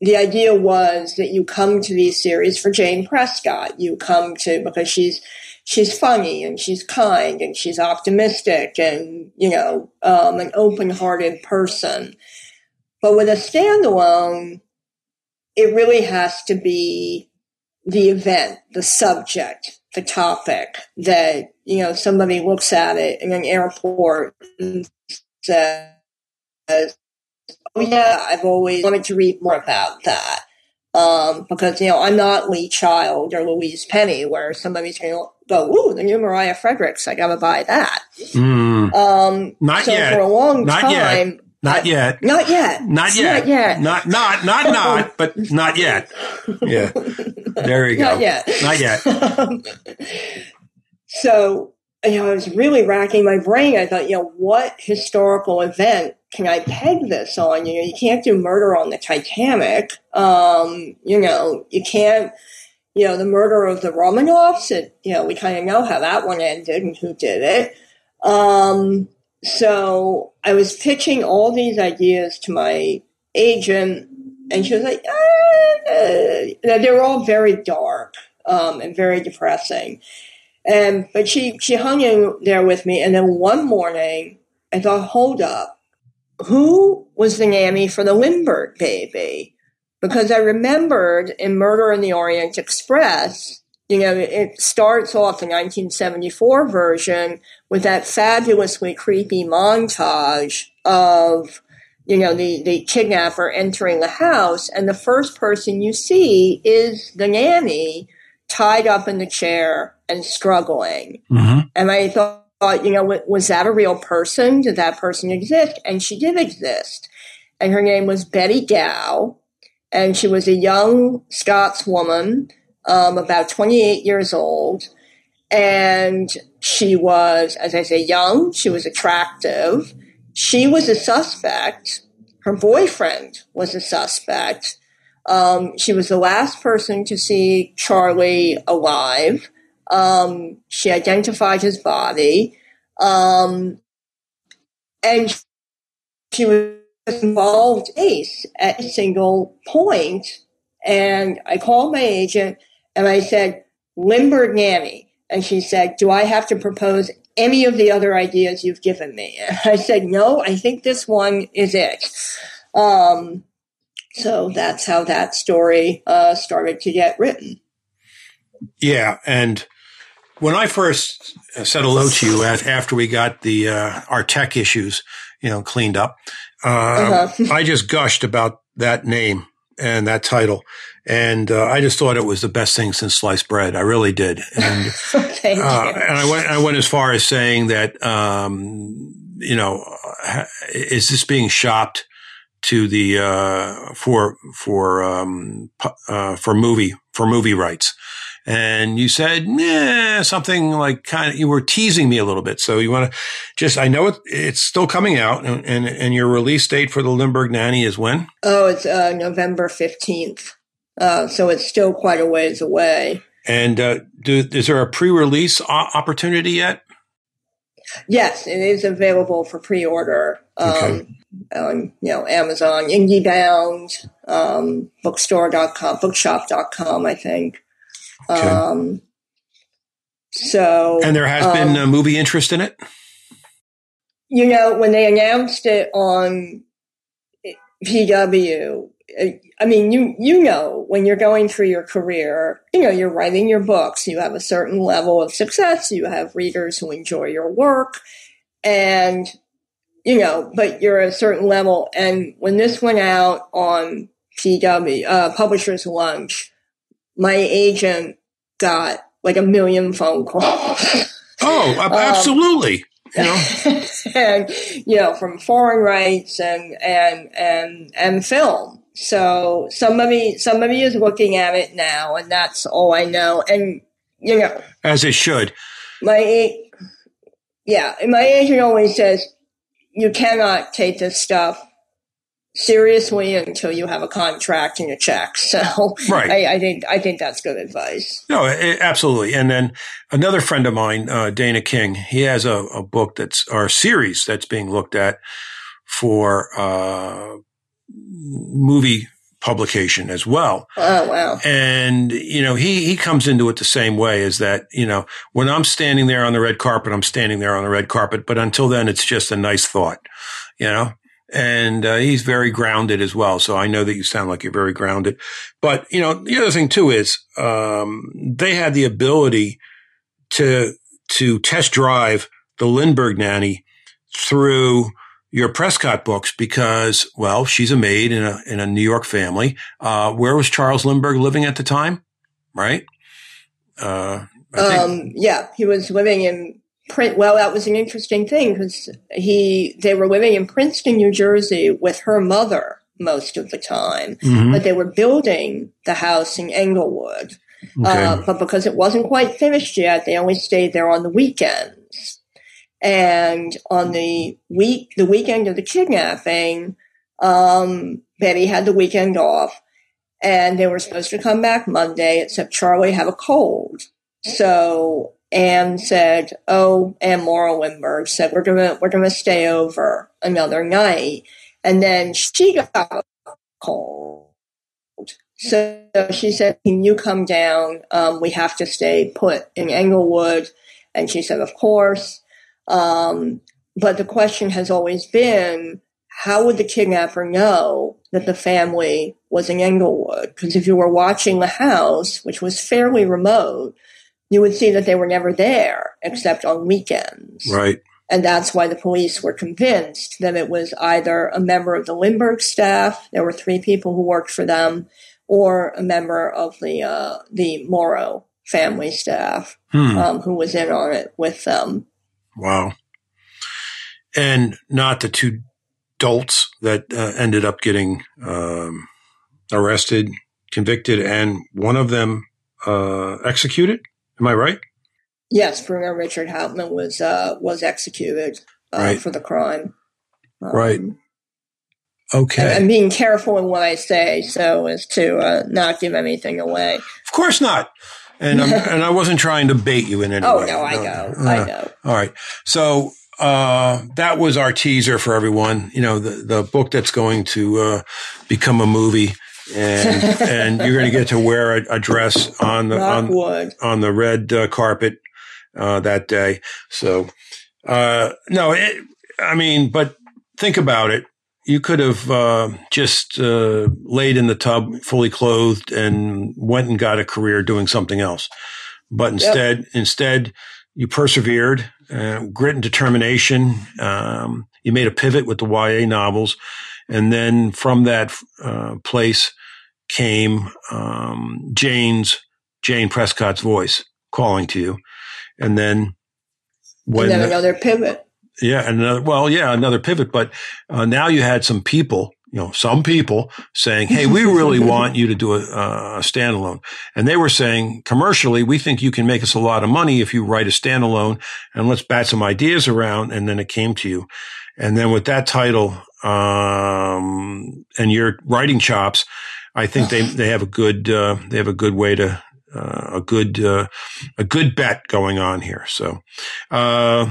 the idea was that you come to these series for Jane Prescott. You come to, because she's, she's funny and she's kind and she's optimistic and, you know, um, an open hearted person. But with a standalone, it really has to be the event, the subject, the topic that, you know, somebody looks at it in an airport and says, yeah, I've always wanted to read more about that. Um, because, you know, I'm not Lee Child or Louise Penny where somebody's going to go, ooh, the new Mariah Fredericks, I gotta buy that. Mm. Um, not so yet. for a long not time. Yet. Not I, yet. Not yet. Not yet. Not yet. Not, not, not, not, but not yet. Yeah. There you go. Not yet. Not yet. so, you know, I was really racking my brain. I thought, you know, what historical event can I peg this on? You know, you can't do murder on the Titanic. Um, you know, you can't, you know, the murder of the Romanovs. It, you know, we kind of know how that one ended and who did it. Um, so I was pitching all these ideas to my agent, and she was like, ah, they were all very dark um, and very depressing. And but she she hung in there with me, and then one morning I thought, hold up, who was the nanny for the Lindbergh baby? because I remembered in Murder in the Orient Express, you know, it starts off the 1974 version with that fabulously creepy montage of, you know, the, the kidnapper entering the house, and the first person you see is the nanny tied up in the chair and struggling. Mm-hmm. And I thought, you know, was that a real person? Did that person exist? And she did exist. And her name was Betty Gow. and she was a young Scots woman, um, about 28 years old. And she was, as I say, young. She was attractive. She was a suspect. Her boyfriend was a suspect. Um, she was the last person to see Charlie alive. Um, she identified his body. Um, and she was involved Ace at a single point. And I called my agent and I said, Lindbergh Nanny. And she said, Do I have to propose any of the other ideas you've given me? And I said, No, I think this one is it. Um, so that's how that story uh, started to get written. Yeah. And when I first said hello to you after we got the uh, our tech issues, you know, cleaned up, uh, uh-huh. I just gushed about that name and that title. And uh, I just thought it was the best thing since sliced bread. I really did. And, uh, and I went, I went as far as saying that, um, you know, is this being shopped to the, uh, for, for, um, uh, for movie, for movie rights? and you said, yeah, something like kind of, you were teasing me a little bit. So you want to just, I know it, it's still coming out and, and, and, your release date for the Lindbergh Nanny is when? Oh, it's uh, November 15th. Uh, so it's still quite a ways away. And uh, do, is there a pre-release opportunity yet? Yes, it is available for pre-order. Um, Okay. On you know Amazon, IndieBound, um, Bookstore.com, Bookshop.com, I think. Okay. Um, so And there has um, been uh, movie interest in it. you know, when they announced it on PW, uh, I mean, you you know, when you're going through your career, you know, you're writing your books, you have a certain level of success, you have readers who enjoy your work, and you know, but you're at a certain level. And when this went out on PW, uh, Publishers Lunch, my agent got like a million phone calls. Oh, Um, absolutely. You know, and you know from foreign rights and and and and film so somebody somebody is looking at it now and that's all i know and you know as it should. my yeah my agent always says you cannot take this stuff seriously until you have a contract and a check so Right. I, I think i think that's good advice No, i absolutely. And then another friend of mine, uh, Dana King, he has a, a book that's or a series that's being looked at for uh, movie publication as well. oh wow And, you know, he, he comes into it the same way is that, you know, when I'm standing there on the red carpet, I'm standing there on the red carpet. But until then, it's just a nice thought, you know? And uh, he's very grounded as well. So I know that you sound like you're very grounded. But, you know, the other thing too is um, they had the ability to, to test drive the Lindbergh nanny through your Prescott books because, well, she's a maid in a in a New York family. Uh, where was Charles Lindbergh living at the time? Right. Uh, Um, yeah, he was living in print. Well, that was an interesting thing because he they were living in Princeton, New Jersey, with her mother most of the time, Mhm. but they were building the house in Englewood. okay. Uh, but because it wasn't quite finished yet, they only stayed there on the weekends. And on the week, the weekend of the kidnapping, um, Betty had the weekend off, and they were supposed to come back Monday. Except Charlie had a cold, so Anne said, "Oh, Anne Morrow Lindbergh said we're gonna we're gonna stay over another night," and then she got a cold. So she said, Can you come down? Um, we have to stay put in Englewood. And she said, Of course. Um, but the question has always been how would the kidnapper know that the family was in Englewood? Because if you were watching the house, which was fairly remote, you would see that they were never there except on weekends. right. And that's why the police were convinced that it was either a member of the Lindbergh staff, there were three people who worked for them, or a member of the uh, the Morrow family staff Hmm. um, who was in on it with them. Wow. And not the two dolts that uh, ended up getting um, arrested, convicted, and one of them uh, executed. Am I right? Yes, Bruno Richard Hauptmann was uh, was executed uh, Right. for the crime. Um, Right. Okay. I'm being careful in what I say so as to uh, not give anything away. of course not. And I'm, and I wasn't trying to bait you in any Oh way. no, I know, Uh, I know. All right. So uh, that was our teaser for everyone. You know, the, the book that's going to uh, become a movie. And and you're going to get to wear a, a dress on the on, on the red uh, carpet uh, that day. So uh, no, it, I mean, but think about it. You could have uh, just uh, laid in the tub, fully clothed, and went and got a career doing something else. But instead, instead, you persevered, uh, grit and determination. Um, you made a pivot with the YA novels, and then from that uh, place came um, Jane's Jane Prescott's voice calling to you, and then when and then another pivot. Yeah, and another well, yeah, another pivot, but uh, now you had some people, you know, some people saying, "Hey, we really want you to do a, uh, a standalone," and they were saying commercially, "We think you can make us a lot of money if you write a standalone, and let's bat some ideas around." And then it came to you, and then with that title um, and your writing chops, I think they they have a good uh, they have a good way to. Uh, a good, uh, a good bet going on here. So, uh,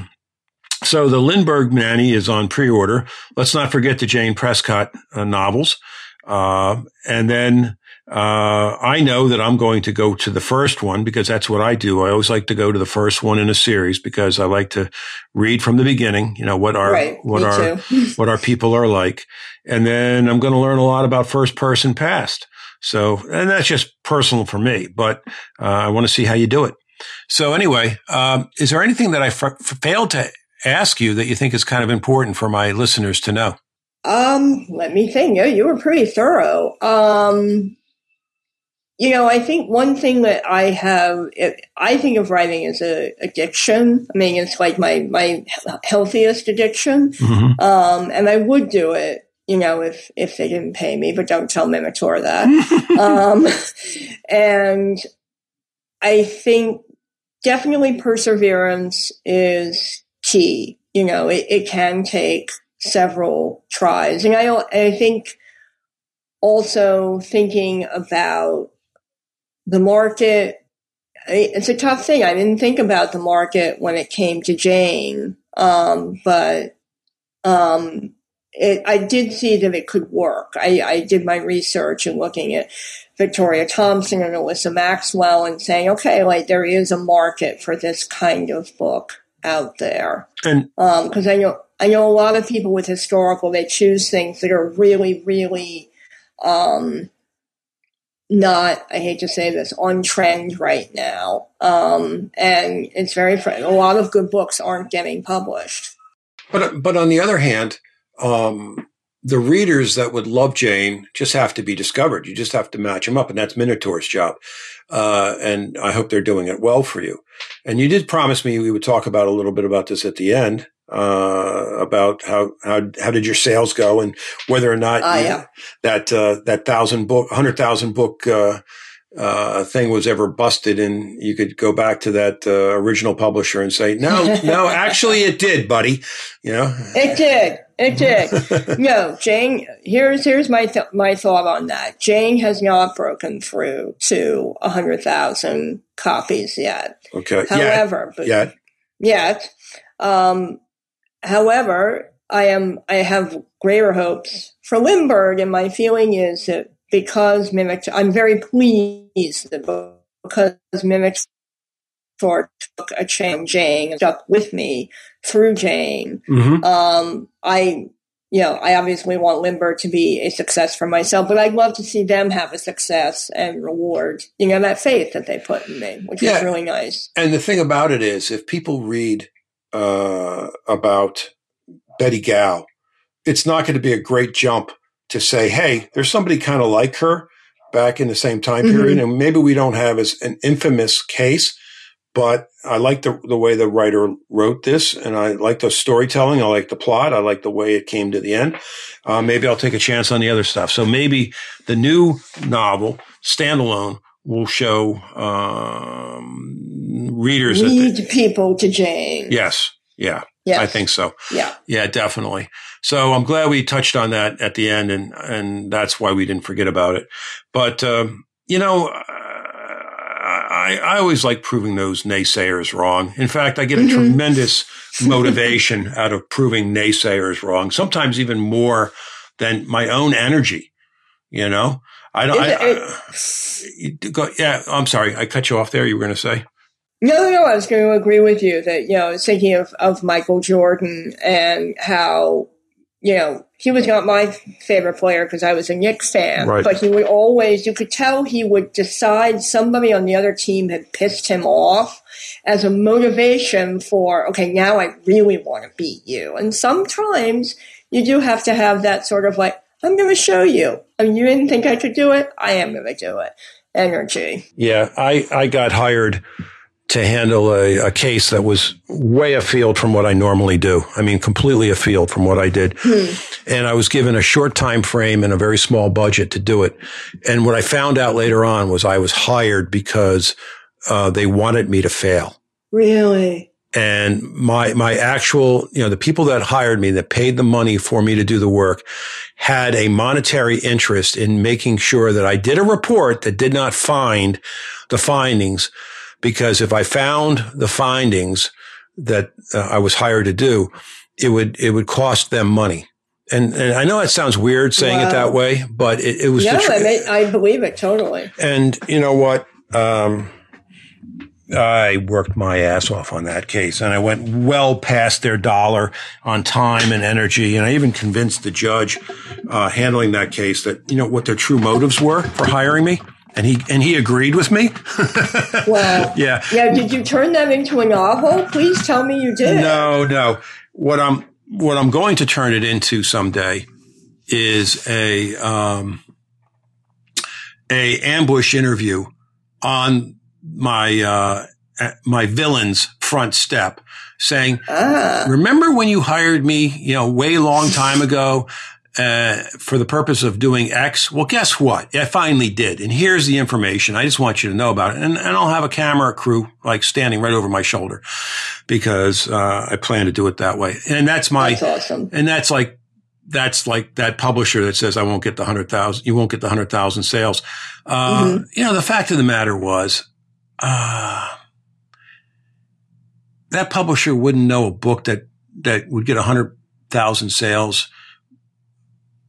So the Lindbergh Nanny is on pre-order. Let's not forget the Jane Prescott uh, novels. Uh, and then uh, I know that I'm going to go to the first one because that's what I do. I always like to go to the first one in a series because I like to read from the beginning. You know what our Right, what our what our people are like, and then I'm going to learn a lot about first person past. So, and that's just personal for me, but uh, I want to see how you do it. So, anyway, um, is there anything that I f- failed to ask you that you think is kind of important for my listeners to know? Um, let me think. Yeah, you were pretty thorough. Um, you know, I think one thing that I have, I think of writing as a addiction. I mean, it's like my my healthiest addiction. Mm-hmm. Um, and I would do it, you know, if if they didn't pay me. But don't tell Minotaur that. um, and I think definitely perseverance is key. You know, it, it can take several tries, and I I think also thinking about the market. It's a tough thing. I didn't think about the market when it came to Jane, um, but um, it, I did see that it could work. I, I did my research and looking at Victoria Thompson and Alyssa Maxwell and saying, okay, like there is a market for this kind of book out there. And Because I know I know a lot of people with historical they choose things that are really, really um, not. I hate to say this on trend right now, um, and it's very. A lot of good books aren't getting published. But but on the other hand, um, the readers that would love Jane just have to be discovered. You just have to match them up, and that's Minotaur's job. Uh, and I hope they're doing it well for you. And you did promise me we would talk about a little bit about this at the end. Uh, about how, how, how did your sales go and whether or not Ah, you- yeah. that, uh, that thousand book, hundred thousand book, uh, uh, thing was ever busted and you could go back to that, uh, original publisher and say, no, no, actually it did, buddy. You know? It did. It did. no, Jane. Here's here's my th- my thought on that. Jane has not broken through to a hundred thousand copies yet. Okay. However, but Yeah. yet. Um, however, I am I have greater hopes for Lindbergh, and my feeling is that because Minotaur, I'm very pleased that because Minotaur took a change Jane and stuck with me through Jane. hmm Um, I, you know, I obviously want Lindbergh to be a success for myself, but I'd love to see them have a success and reward, you know, that faith that they put in me, which Yeah. is really nice. And the thing about it is, if people read uh, about Betty Gow, it's not going to be a great jump to say, "Hey, there's somebody kind of like her back in the same time period," and maybe we don't have as an infamous case. But I like the the way the writer wrote this, and I like the storytelling. I like the plot. I like the way it came to the end. Uh, maybe I'll take a chance on the other stuff. So maybe the new novel, standalone, will show um, readers that. Lead They, people to Jane. yes, yeah, Yes. I think so. Yeah. Yeah, definitely. So I'm glad we touched on that at the end, and and that's why we didn't forget about it. But um, you know, I I always like proving those naysayers wrong. In fact, I get a Mhm. tremendous motivation out of proving naysayers wrong. Sometimes even more than my own energy. You know, I don't. I, I, go, yeah, I'm sorry, I cut you off there. You were going to say. No, no, no, I was going to agree with you that, you know, I was thinking of, of Michael Jordan and how, you know, he was not my favorite player because I was a Knicks fan, Right. but he would always, you could tell he would decide somebody on the other team had pissed him off as a motivation for, okay, now I really want to beat you. And sometimes you do have to have that sort of like, I'm going to show you. I mean, you didn't think I could do it? I am going to do it. Energy. Yeah, I, I got hired to handle a, a case that was way afield from what I normally do. I mean, completely afield from what I did. And I was given a short time frame and a very small budget to do it. And what I found out later on was I was hired because uh, they wanted me to fail. Really? And my, my actual, you know, the people that hired me that paid the money for me to do the work had a monetary interest in making sure that I did a report that did not find the findings. Because if I found the findings, that uh, I was hired to do, it would it would cost them money. And, and I know it sounds weird saying wow. it that way, but it, it was. No, tr- I, mean, I believe it totally. And you know what? Um, I worked my ass off on that case and I went well past their dollar on time and energy. And I even convinced the judge, uh, handling that case that, you know, what their true motives were for hiring me. And he, and he agreed with me. wow. Yeah. Yeah. Did you turn them into a novel? Please tell me you did. No, no. What I'm, what I'm going to turn it into someday is a, um, a ambush interview on my uh, my villain's front step, saying, ah. "Remember when you hired me, you know, way long time ago." Uh, for the purpose of doing X. Well, guess what? I finally did. And here's the information. I just want you to know about it. And, and I'll have a camera crew like standing right over my shoulder because, uh, I plan to do it that way. And that's my, that's awesome. and that's like, that's like that publisher that says I won't get the hundred thousand, you won't get the hundred thousand sales. Uh, mm-hmm. you know, the fact of the matter was, uh, that publisher wouldn't know a book that, that would get a hundred thousand sales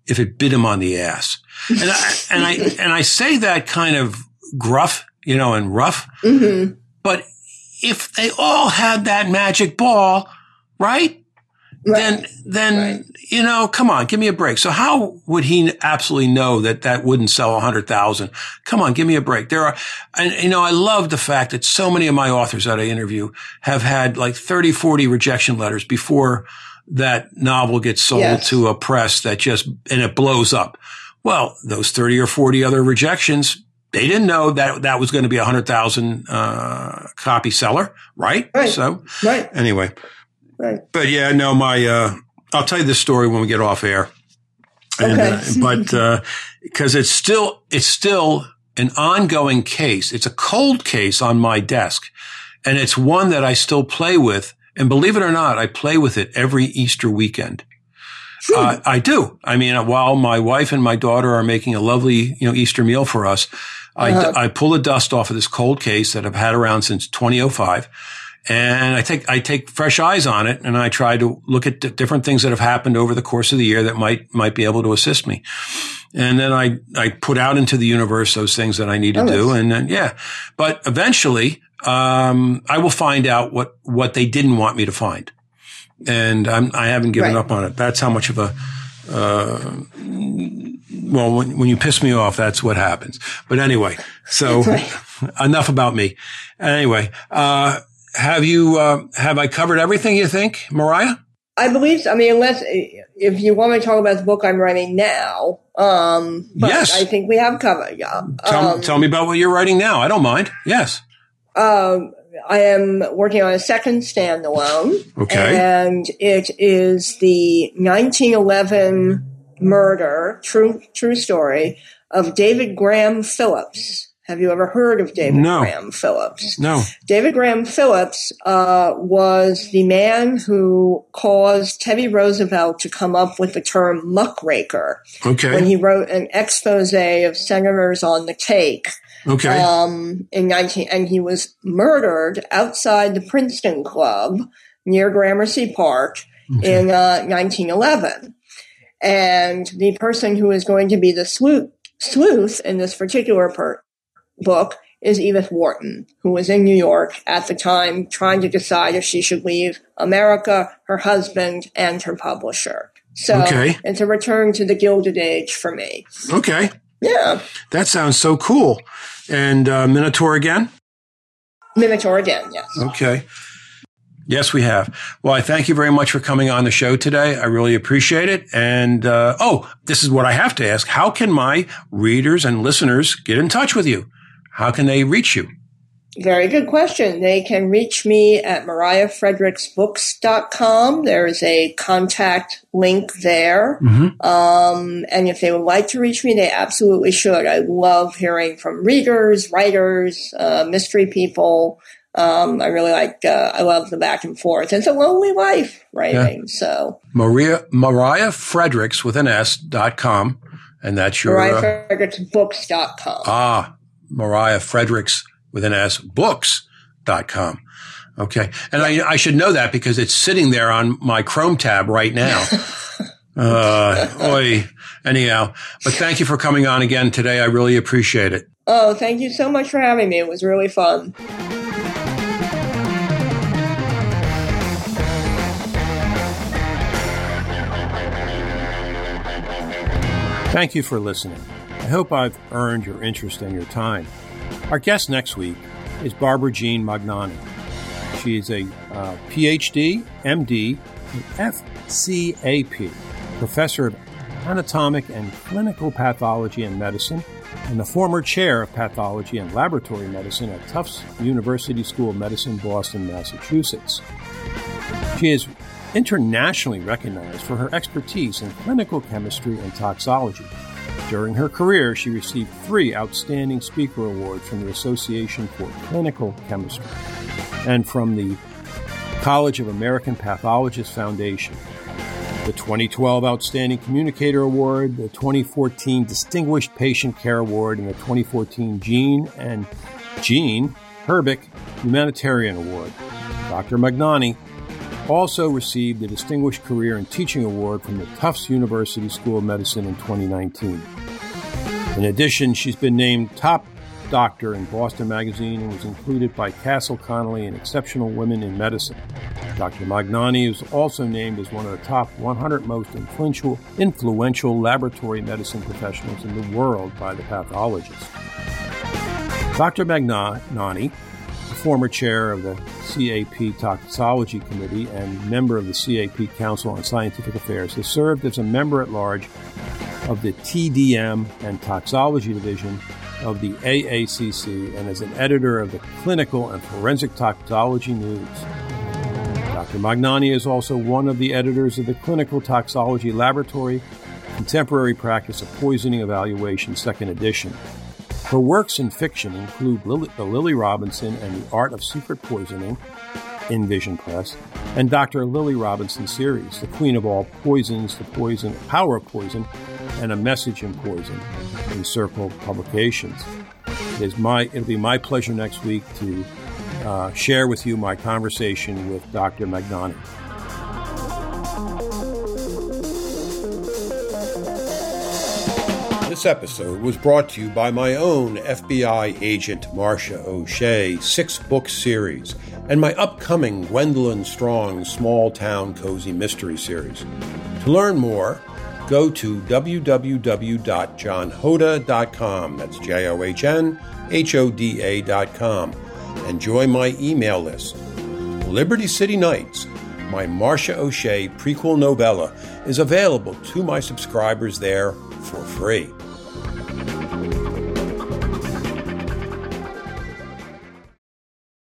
if it bit him on the ass. And I, and I, and I say that kind of gruff, you know, and rough, mm-hmm. but if they all had that magic ball, right? Right. then then right. you know, come on, give me a break. So how would he absolutely know that that wouldn't sell a hundred thousand? Come on, give me a break. There are, and you know, I love the fact that so many of my authors that I interview have had like 30, 40 rejection letters before that novel gets sold yes. to a press that just and it blows up. Well, those 30 or 40 other rejections, they didn't know that that was going to be a hundred thousand uh, copy seller, right? Right. So, right. Anyway, Right. But yeah, no, my, uh, I'll tell you this story when we get off air. And, okay. uh, but, uh, cause it's still, it's still an ongoing case. It's a cold case on my desk and it's one that I still play with. And believe it or not, I play with it every Easter weekend. Uh, I do. I mean, while my wife and my daughter are making a lovely, you know, Easter meal for us, uh-huh. I, I pull the dust off of this cold case that I've had around since 2005 and I take I take fresh eyes on it, and I try to look at different things that have happened over the course of the year that might might be able to assist me. And then I I put out into the universe those things that I need to oh, do, and then yeah. But eventually, um, I will find out what what they didn't want me to find, and I'm, I haven't given right. up on it. That's how much of a uh, well, when, when you piss me off, that's what happens. But anyway, so right. enough about me. Anyway, uh, have you, uh, have I covered everything you think, Mariah? I believe so. I mean, unless, if you want me to talk about the book I'm writing now, um, yes. I think we have covered, yeah. Tell, um, tell me about what you're writing now. I don't mind. Yes. Um, I am working on a second standalone. Okay. And it is the 1911 murder, true, true story of David Graham Phillips. Have you ever heard of David no. Graham Phillips? No. David Graham Phillips uh, was the man who caused Teddy Roosevelt to come up with the term muckraker. Okay. When he wrote an expose of senators on the take. Okay. Um, in 19, and he was murdered outside the Princeton Club near Gramercy Park okay. in uh, 1911. And the person who is going to be the sleuth, sleuth in this particular per- book is Edith Wharton, who was in New York at the time trying to decide if she should leave America, her husband, and her publisher. So okay. it's a return to the Gilded Age for me. Okay. Yeah. That sounds so cool. And uh, Minotaur again? Minotaur again, yes. Okay. Yes, we have. Well, I thank you very much for coming on the show today. I really appreciate it. And, uh, oh, this is what I have to ask. How can my readers and listeners get in touch with you? how can they reach you? Very good question. They can reach me at mariahfredericksbooks.com. There is a contact link there. Mm-hmm. Um, and if they would like to reach me, they absolutely should. I love hearing from readers, writers, uh, mystery people. Um, I really like, uh, I love the back and forth. It's a lonely life writing. Yeah. So Maria, Mariah Fredericks with an S dot com. And that's your, uh, mariahfredericksbooks.com. Ah, Mariah Fredericks with an S books.com. Okay. And I, I should know that because it's sitting there on my Chrome tab right now. uh, oi. Anyhow, but thank you for coming on again today. I really appreciate it. Oh, thank you so much for having me. It was really fun. Thank you for listening. I hope I've earned your interest and your time. Our guest next week is Barbara Jean Magnani. She is a uh, PhD, MD, and FCAP, professor of anatomic and clinical pathology and medicine, and the former chair of pathology and laboratory medicine at Tufts University School of Medicine, Boston, Massachusetts. She is internationally recognized for her expertise in clinical chemistry and toxology. During her career, she received three Outstanding Speaker Awards from the Association for Clinical Chemistry and from the College of American Pathologists Foundation. The 2012 Outstanding Communicator Award, the 2014 Distinguished Patient Care Award, and the 2014 Jean and Jean Herbick Humanitarian Award. Dr. Magnani also received the Distinguished Career in Teaching Award from the Tufts University School of Medicine in 2019. In addition, she's been named top doctor in Boston Magazine and was included by Castle Connolly in Exceptional Women in Medicine. Dr. Magnani is also named as one of the top 100 most influential, influential laboratory medicine professionals in the world by the pathologist. Dr. Magnani the former chair of the CAP Toxology Committee and member of the CAP Council on Scientific Affairs, has served as a member at large of the TDM and Toxology Division of the AACC and as an editor of the Clinical and Forensic Toxology News. Dr. Magnani is also one of the editors of the Clinical Toxology Laboratory, Contemporary Practice of Poisoning Evaluation, second edition. Her works in fiction include Lily, the Lily Robinson and the Art of Secret Poisoning in Vision Press, and Dr. Lily Robinson series, The Queen of All Poisons, The Poison, Power of Poison, and A Message in Poison Encircle Publications. It is my, it'll be my pleasure next week to uh, share with you my conversation with Dr. Magnani. This episode was brought to you by my own FBI agent, Marcia O'Shea, six book series, and my upcoming Gwendolyn Strong Small Town Cozy Mystery series. To learn more, go to www.johnhoda.com. That's J O H N H O D A.com. And join my email list. Liberty City Nights, my Marcia O'Shea prequel novella, is available to my subscribers there for free.